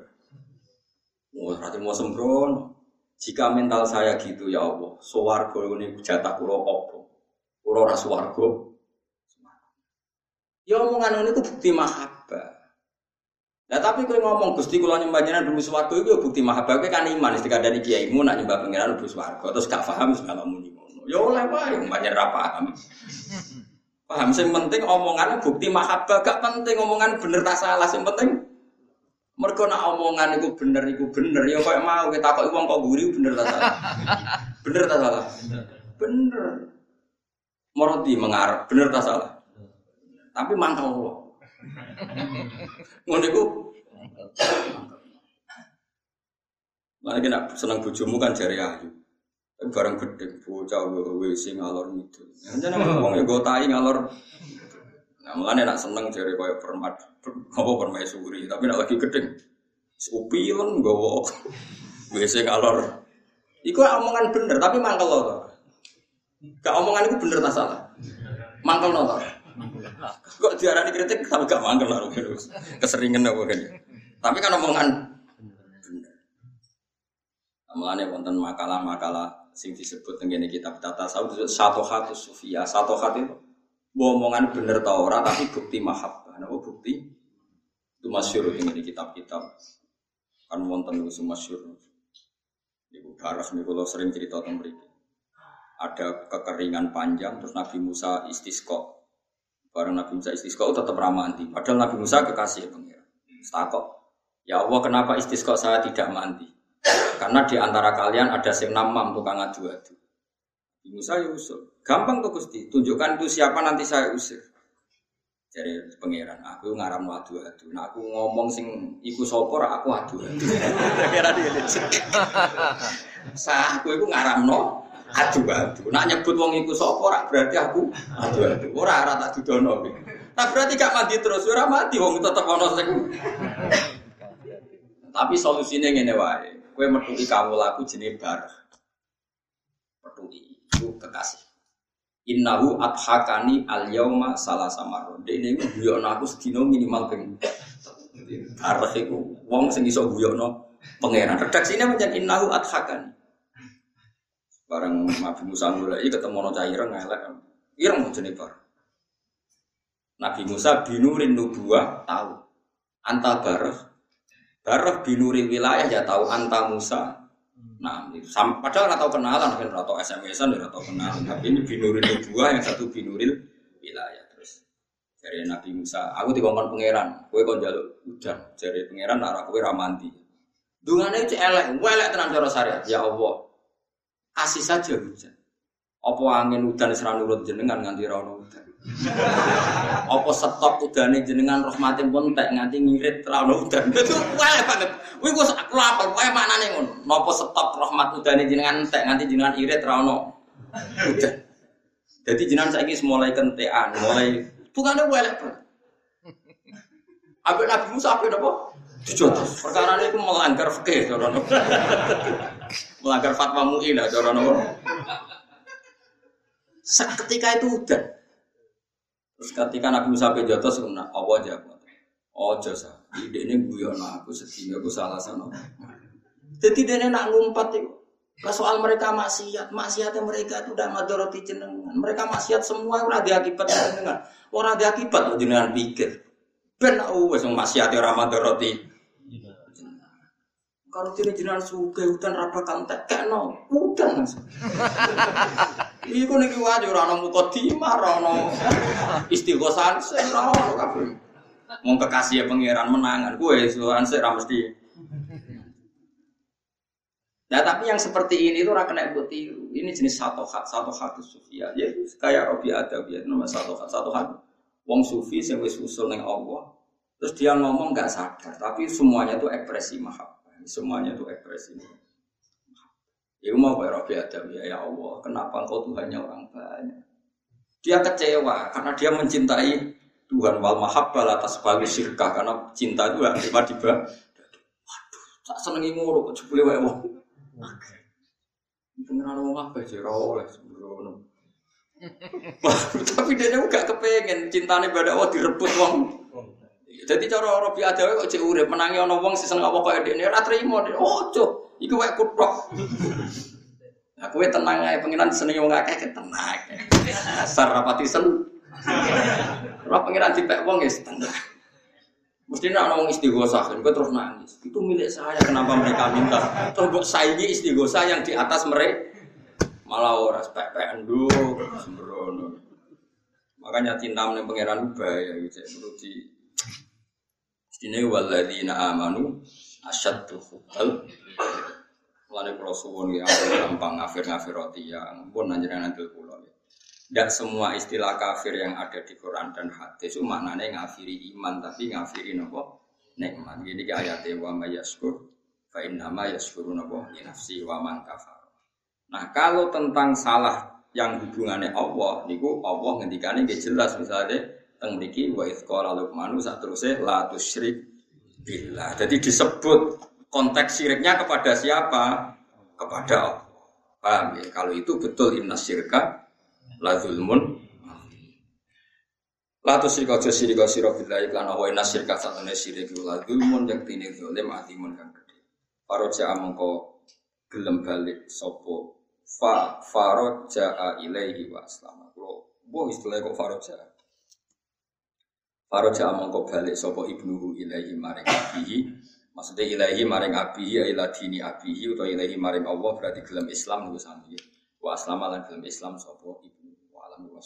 Mau mau sembrono. Jika mental saya gitu ya Allah, swarga ini jatah kula apa? Kula ora swarga. Ya omongan ini itu bukti mahabbah. Nah tapi kau ngomong Gusti kula nyembah jenengan demi swarga itu ya bukti mahabbah kowe kan iman istiqah dari kiaimu nak nyembah pangeran demi swarga terus gak paham segala muni ngono. Ya oleh wae banyak ra paham. Paham sing penting omongan bukti mahabbah gak penting omongan bener tak salah sing penting mereka nak omongan itu bener itu bener ya kok mau kita kok uang kok gurih bener tak salah. bener tak salah. Bener. Moroti mengarep bener tak salah. Tapi mangkal Allah. Ngono iku. Lah nak seneng bojomu kan jari ayu. Barang gede bocah WC ngalor ngidul. Jangan ngomong ya gotai ngalor. Nah, mulane nak seneng jari koyo permat apa permaisuri, tapi nak lagi gede. Upilen gowo. WC ngalor. Iku omongan bener, tapi mangkel loh. Gak omongan itu bener tak salah. Mangkel loh. Kok diarani kritik tapi gak mangkel lah terus. Keseringan apa kan. Tapi kan omongan bener. Mulane wonten makalah-makalah sing disebut tengene kitab tata sawut satu hati sufia, satu hati omongan bener tau ora tapi bukti mahabbah. Napa bukti? Itu masyhur tengene kitab-kitab. Kan wonten itu masyhur. Ibu Baras nih kalau sering cerita tentang mereka. Ada kekeringan panjang, terus Nabi Musa istisqo Barang Nabi Musa istisqa tetap ramah mandi. Padahal Nabi Musa kekasih pengira. Stakok. Ya Allah kenapa istisqa saya tidak mandi? Karena di antara kalian ada sing namam tukang adu-adu. Musa ya usul. Gampang tuh Gusti. Tunjukkan itu siapa nanti saya usir. Jadi pangeran, aku ngaram adu adu. Nah aku ngomong sing iku sopor, aku adu adu. Kira dia Sah, aku itu ngaram no adu adu. Nak nyebut wong iku sapa ora berarti aku adu adu. Ora ora tak dudono. Nah berarti gak mati terus, ora mati wong tetep ana sing. Tapi solusinya ngene wae. Kowe metuki kamu laku jenenge bar. Metuki itu kekasih. Innahu adhakani al yauma salah samaro. Dene iku guyokno aku sedina minimal ping. Arep iku wong sing iso guyokno pangeran. Redaksine pancen innahu adhakani. Bareng Nabi Musa mulai ketemu no cairan ngelak. Ireng jenenge bar. Nabi Musa binurin nubuah tahu. Anta barah. Barah binuri wilayah ya tahu anta Musa. Nah, sam, padahal nggak tahu kenalan, kan atau SMS-an, nggak tahu kenalan. Tapi ini binuril nubuah, yang satu binuril wilayah. Terus dari Nabi Musa, aku dikongkon pangeran, kue kon jaluk udan. Dari pangeran, arah kue ramanti. Dungannya itu elek, elek tenang cara syariat. Ya Allah, kasih saja hujan. Apa angin udan serang nurut jenengan nganti ra udan. Apa stop udane jenengan rahmatin pun tak nganti ngirit ra udan. Itu wae banget. Kuwi kok aku apal wae maknane ngono. Napa stop rahmat udane jenengan tak nganti jenengan irit ono udan. Jadi jenengan saiki mulai kentean, mulai bukane wae lek. Abek Nabi Musa apa napa? Dijotos. Perkara itu melanggar fikih cara Melanggar fatwa MUI lah cara Seketika itu udah. Terus ketika Nabi Musa pe jotos kena apa aja Ojo sa. Ide ini guyon aku sedih aku salah sana. Jadi dia nak ngumpat itu. Soal mereka maksiat, maksiatnya mereka itu udah madoroti jenengan. Mereka maksiat semua ora diakibat jenengan. Ora diakibat jenengan pikir. Ben aku wis maksiate ora madoroti. Kalau jadi jenengan suka hutan rapa kantek keno hutan. Iku niki wae ora ana mukadimah, ora ana istighosan ora ono kabeh. Wong kekasih pangeran menangan kowe suwan sik ora mesti. Nah tapi yang seperti ini itu ora kena. Ini jenis satu hak, satu hak sufia. Ya kayak Robi ada ya nama satu hak, satu hak. Wong sufi sing wis usul ning Allah. Terus dia ngomong nggak sadar, tapi semuanya itu ekspresi mahabbah. Semuanya itu ekspresi mahabbah. Ya mau Pak Rabi Adam ya, ya Allah, kenapa engkau Tuhannya orang banyak? Dia kecewa karena dia mencintai Tuhan wal mahabbal atas bagi syirkah karena cinta itu tiba-tiba waduh tak senengi ngono kok jebule wae wong. Pengenalan wong apa sih oleh sembrono. Tapi dia juga kepengen cintane pada Allah direbut wong. Jadi cara Robi Adawi kok cek urip menangi ana wong sing seneng apa kaya dekne ora trimo. Oh, cuk. Iku wae kutok. Nah, kowe tenang ae pengiran seneng wong akeh tenang. Asar rapati sen. Ora pengiran dipek wong ya tenang. Mesti nak ngomong istighosah, kan terus nangis. Itu milik saya, kenapa mereka minta? Terus buat saingi istighosah yang di atas mereka. Malah orang spek-pekan sembrono. Makanya cinta meneng pangeran bahaya gitu. Menurut di Ini waladina amanu asyaddu hubbal Mulane kula suwun ya gampang ngafir-ngafir roti yang pun nanjenengan nanti kula. Tidak semua istilah kafir yang ada di Quran dan hadis itu maknanya ngafiri iman tapi ngafiri nopo nikmat. Jadi ke ayat wa ma yaskur fa innama yaskuru nopo nafsi wa man kafar. Nah, kalau tentang salah yang hubungannya Allah niku Allah ngendikane jelas misalnya teng mriki wa idz qala luqmanu sak teruse la tusyrik billah. Jadi disebut konteks syiriknya kepada siapa? Kepada Allah. Ya? Kalau itu betul inna syirka la zulmun La tu syirka jo syirka sira billahi lan wa inna syirka satune syirik la zulmun yang tine zalim atimun kang gede. Faroja mengko gelem balik sapa fa ilaihi wa aslama. Kulo mbok istilah kok faroja. Faroja mengko balik sapa ibnuhu ilaihi maring abihi. Maksudnya ilahi maring abihi ya dini abihi atau ilahi maring Allah berarti gelem Islam niku sami. Wa aslama gelem Islam sapa ibnu wa alam wa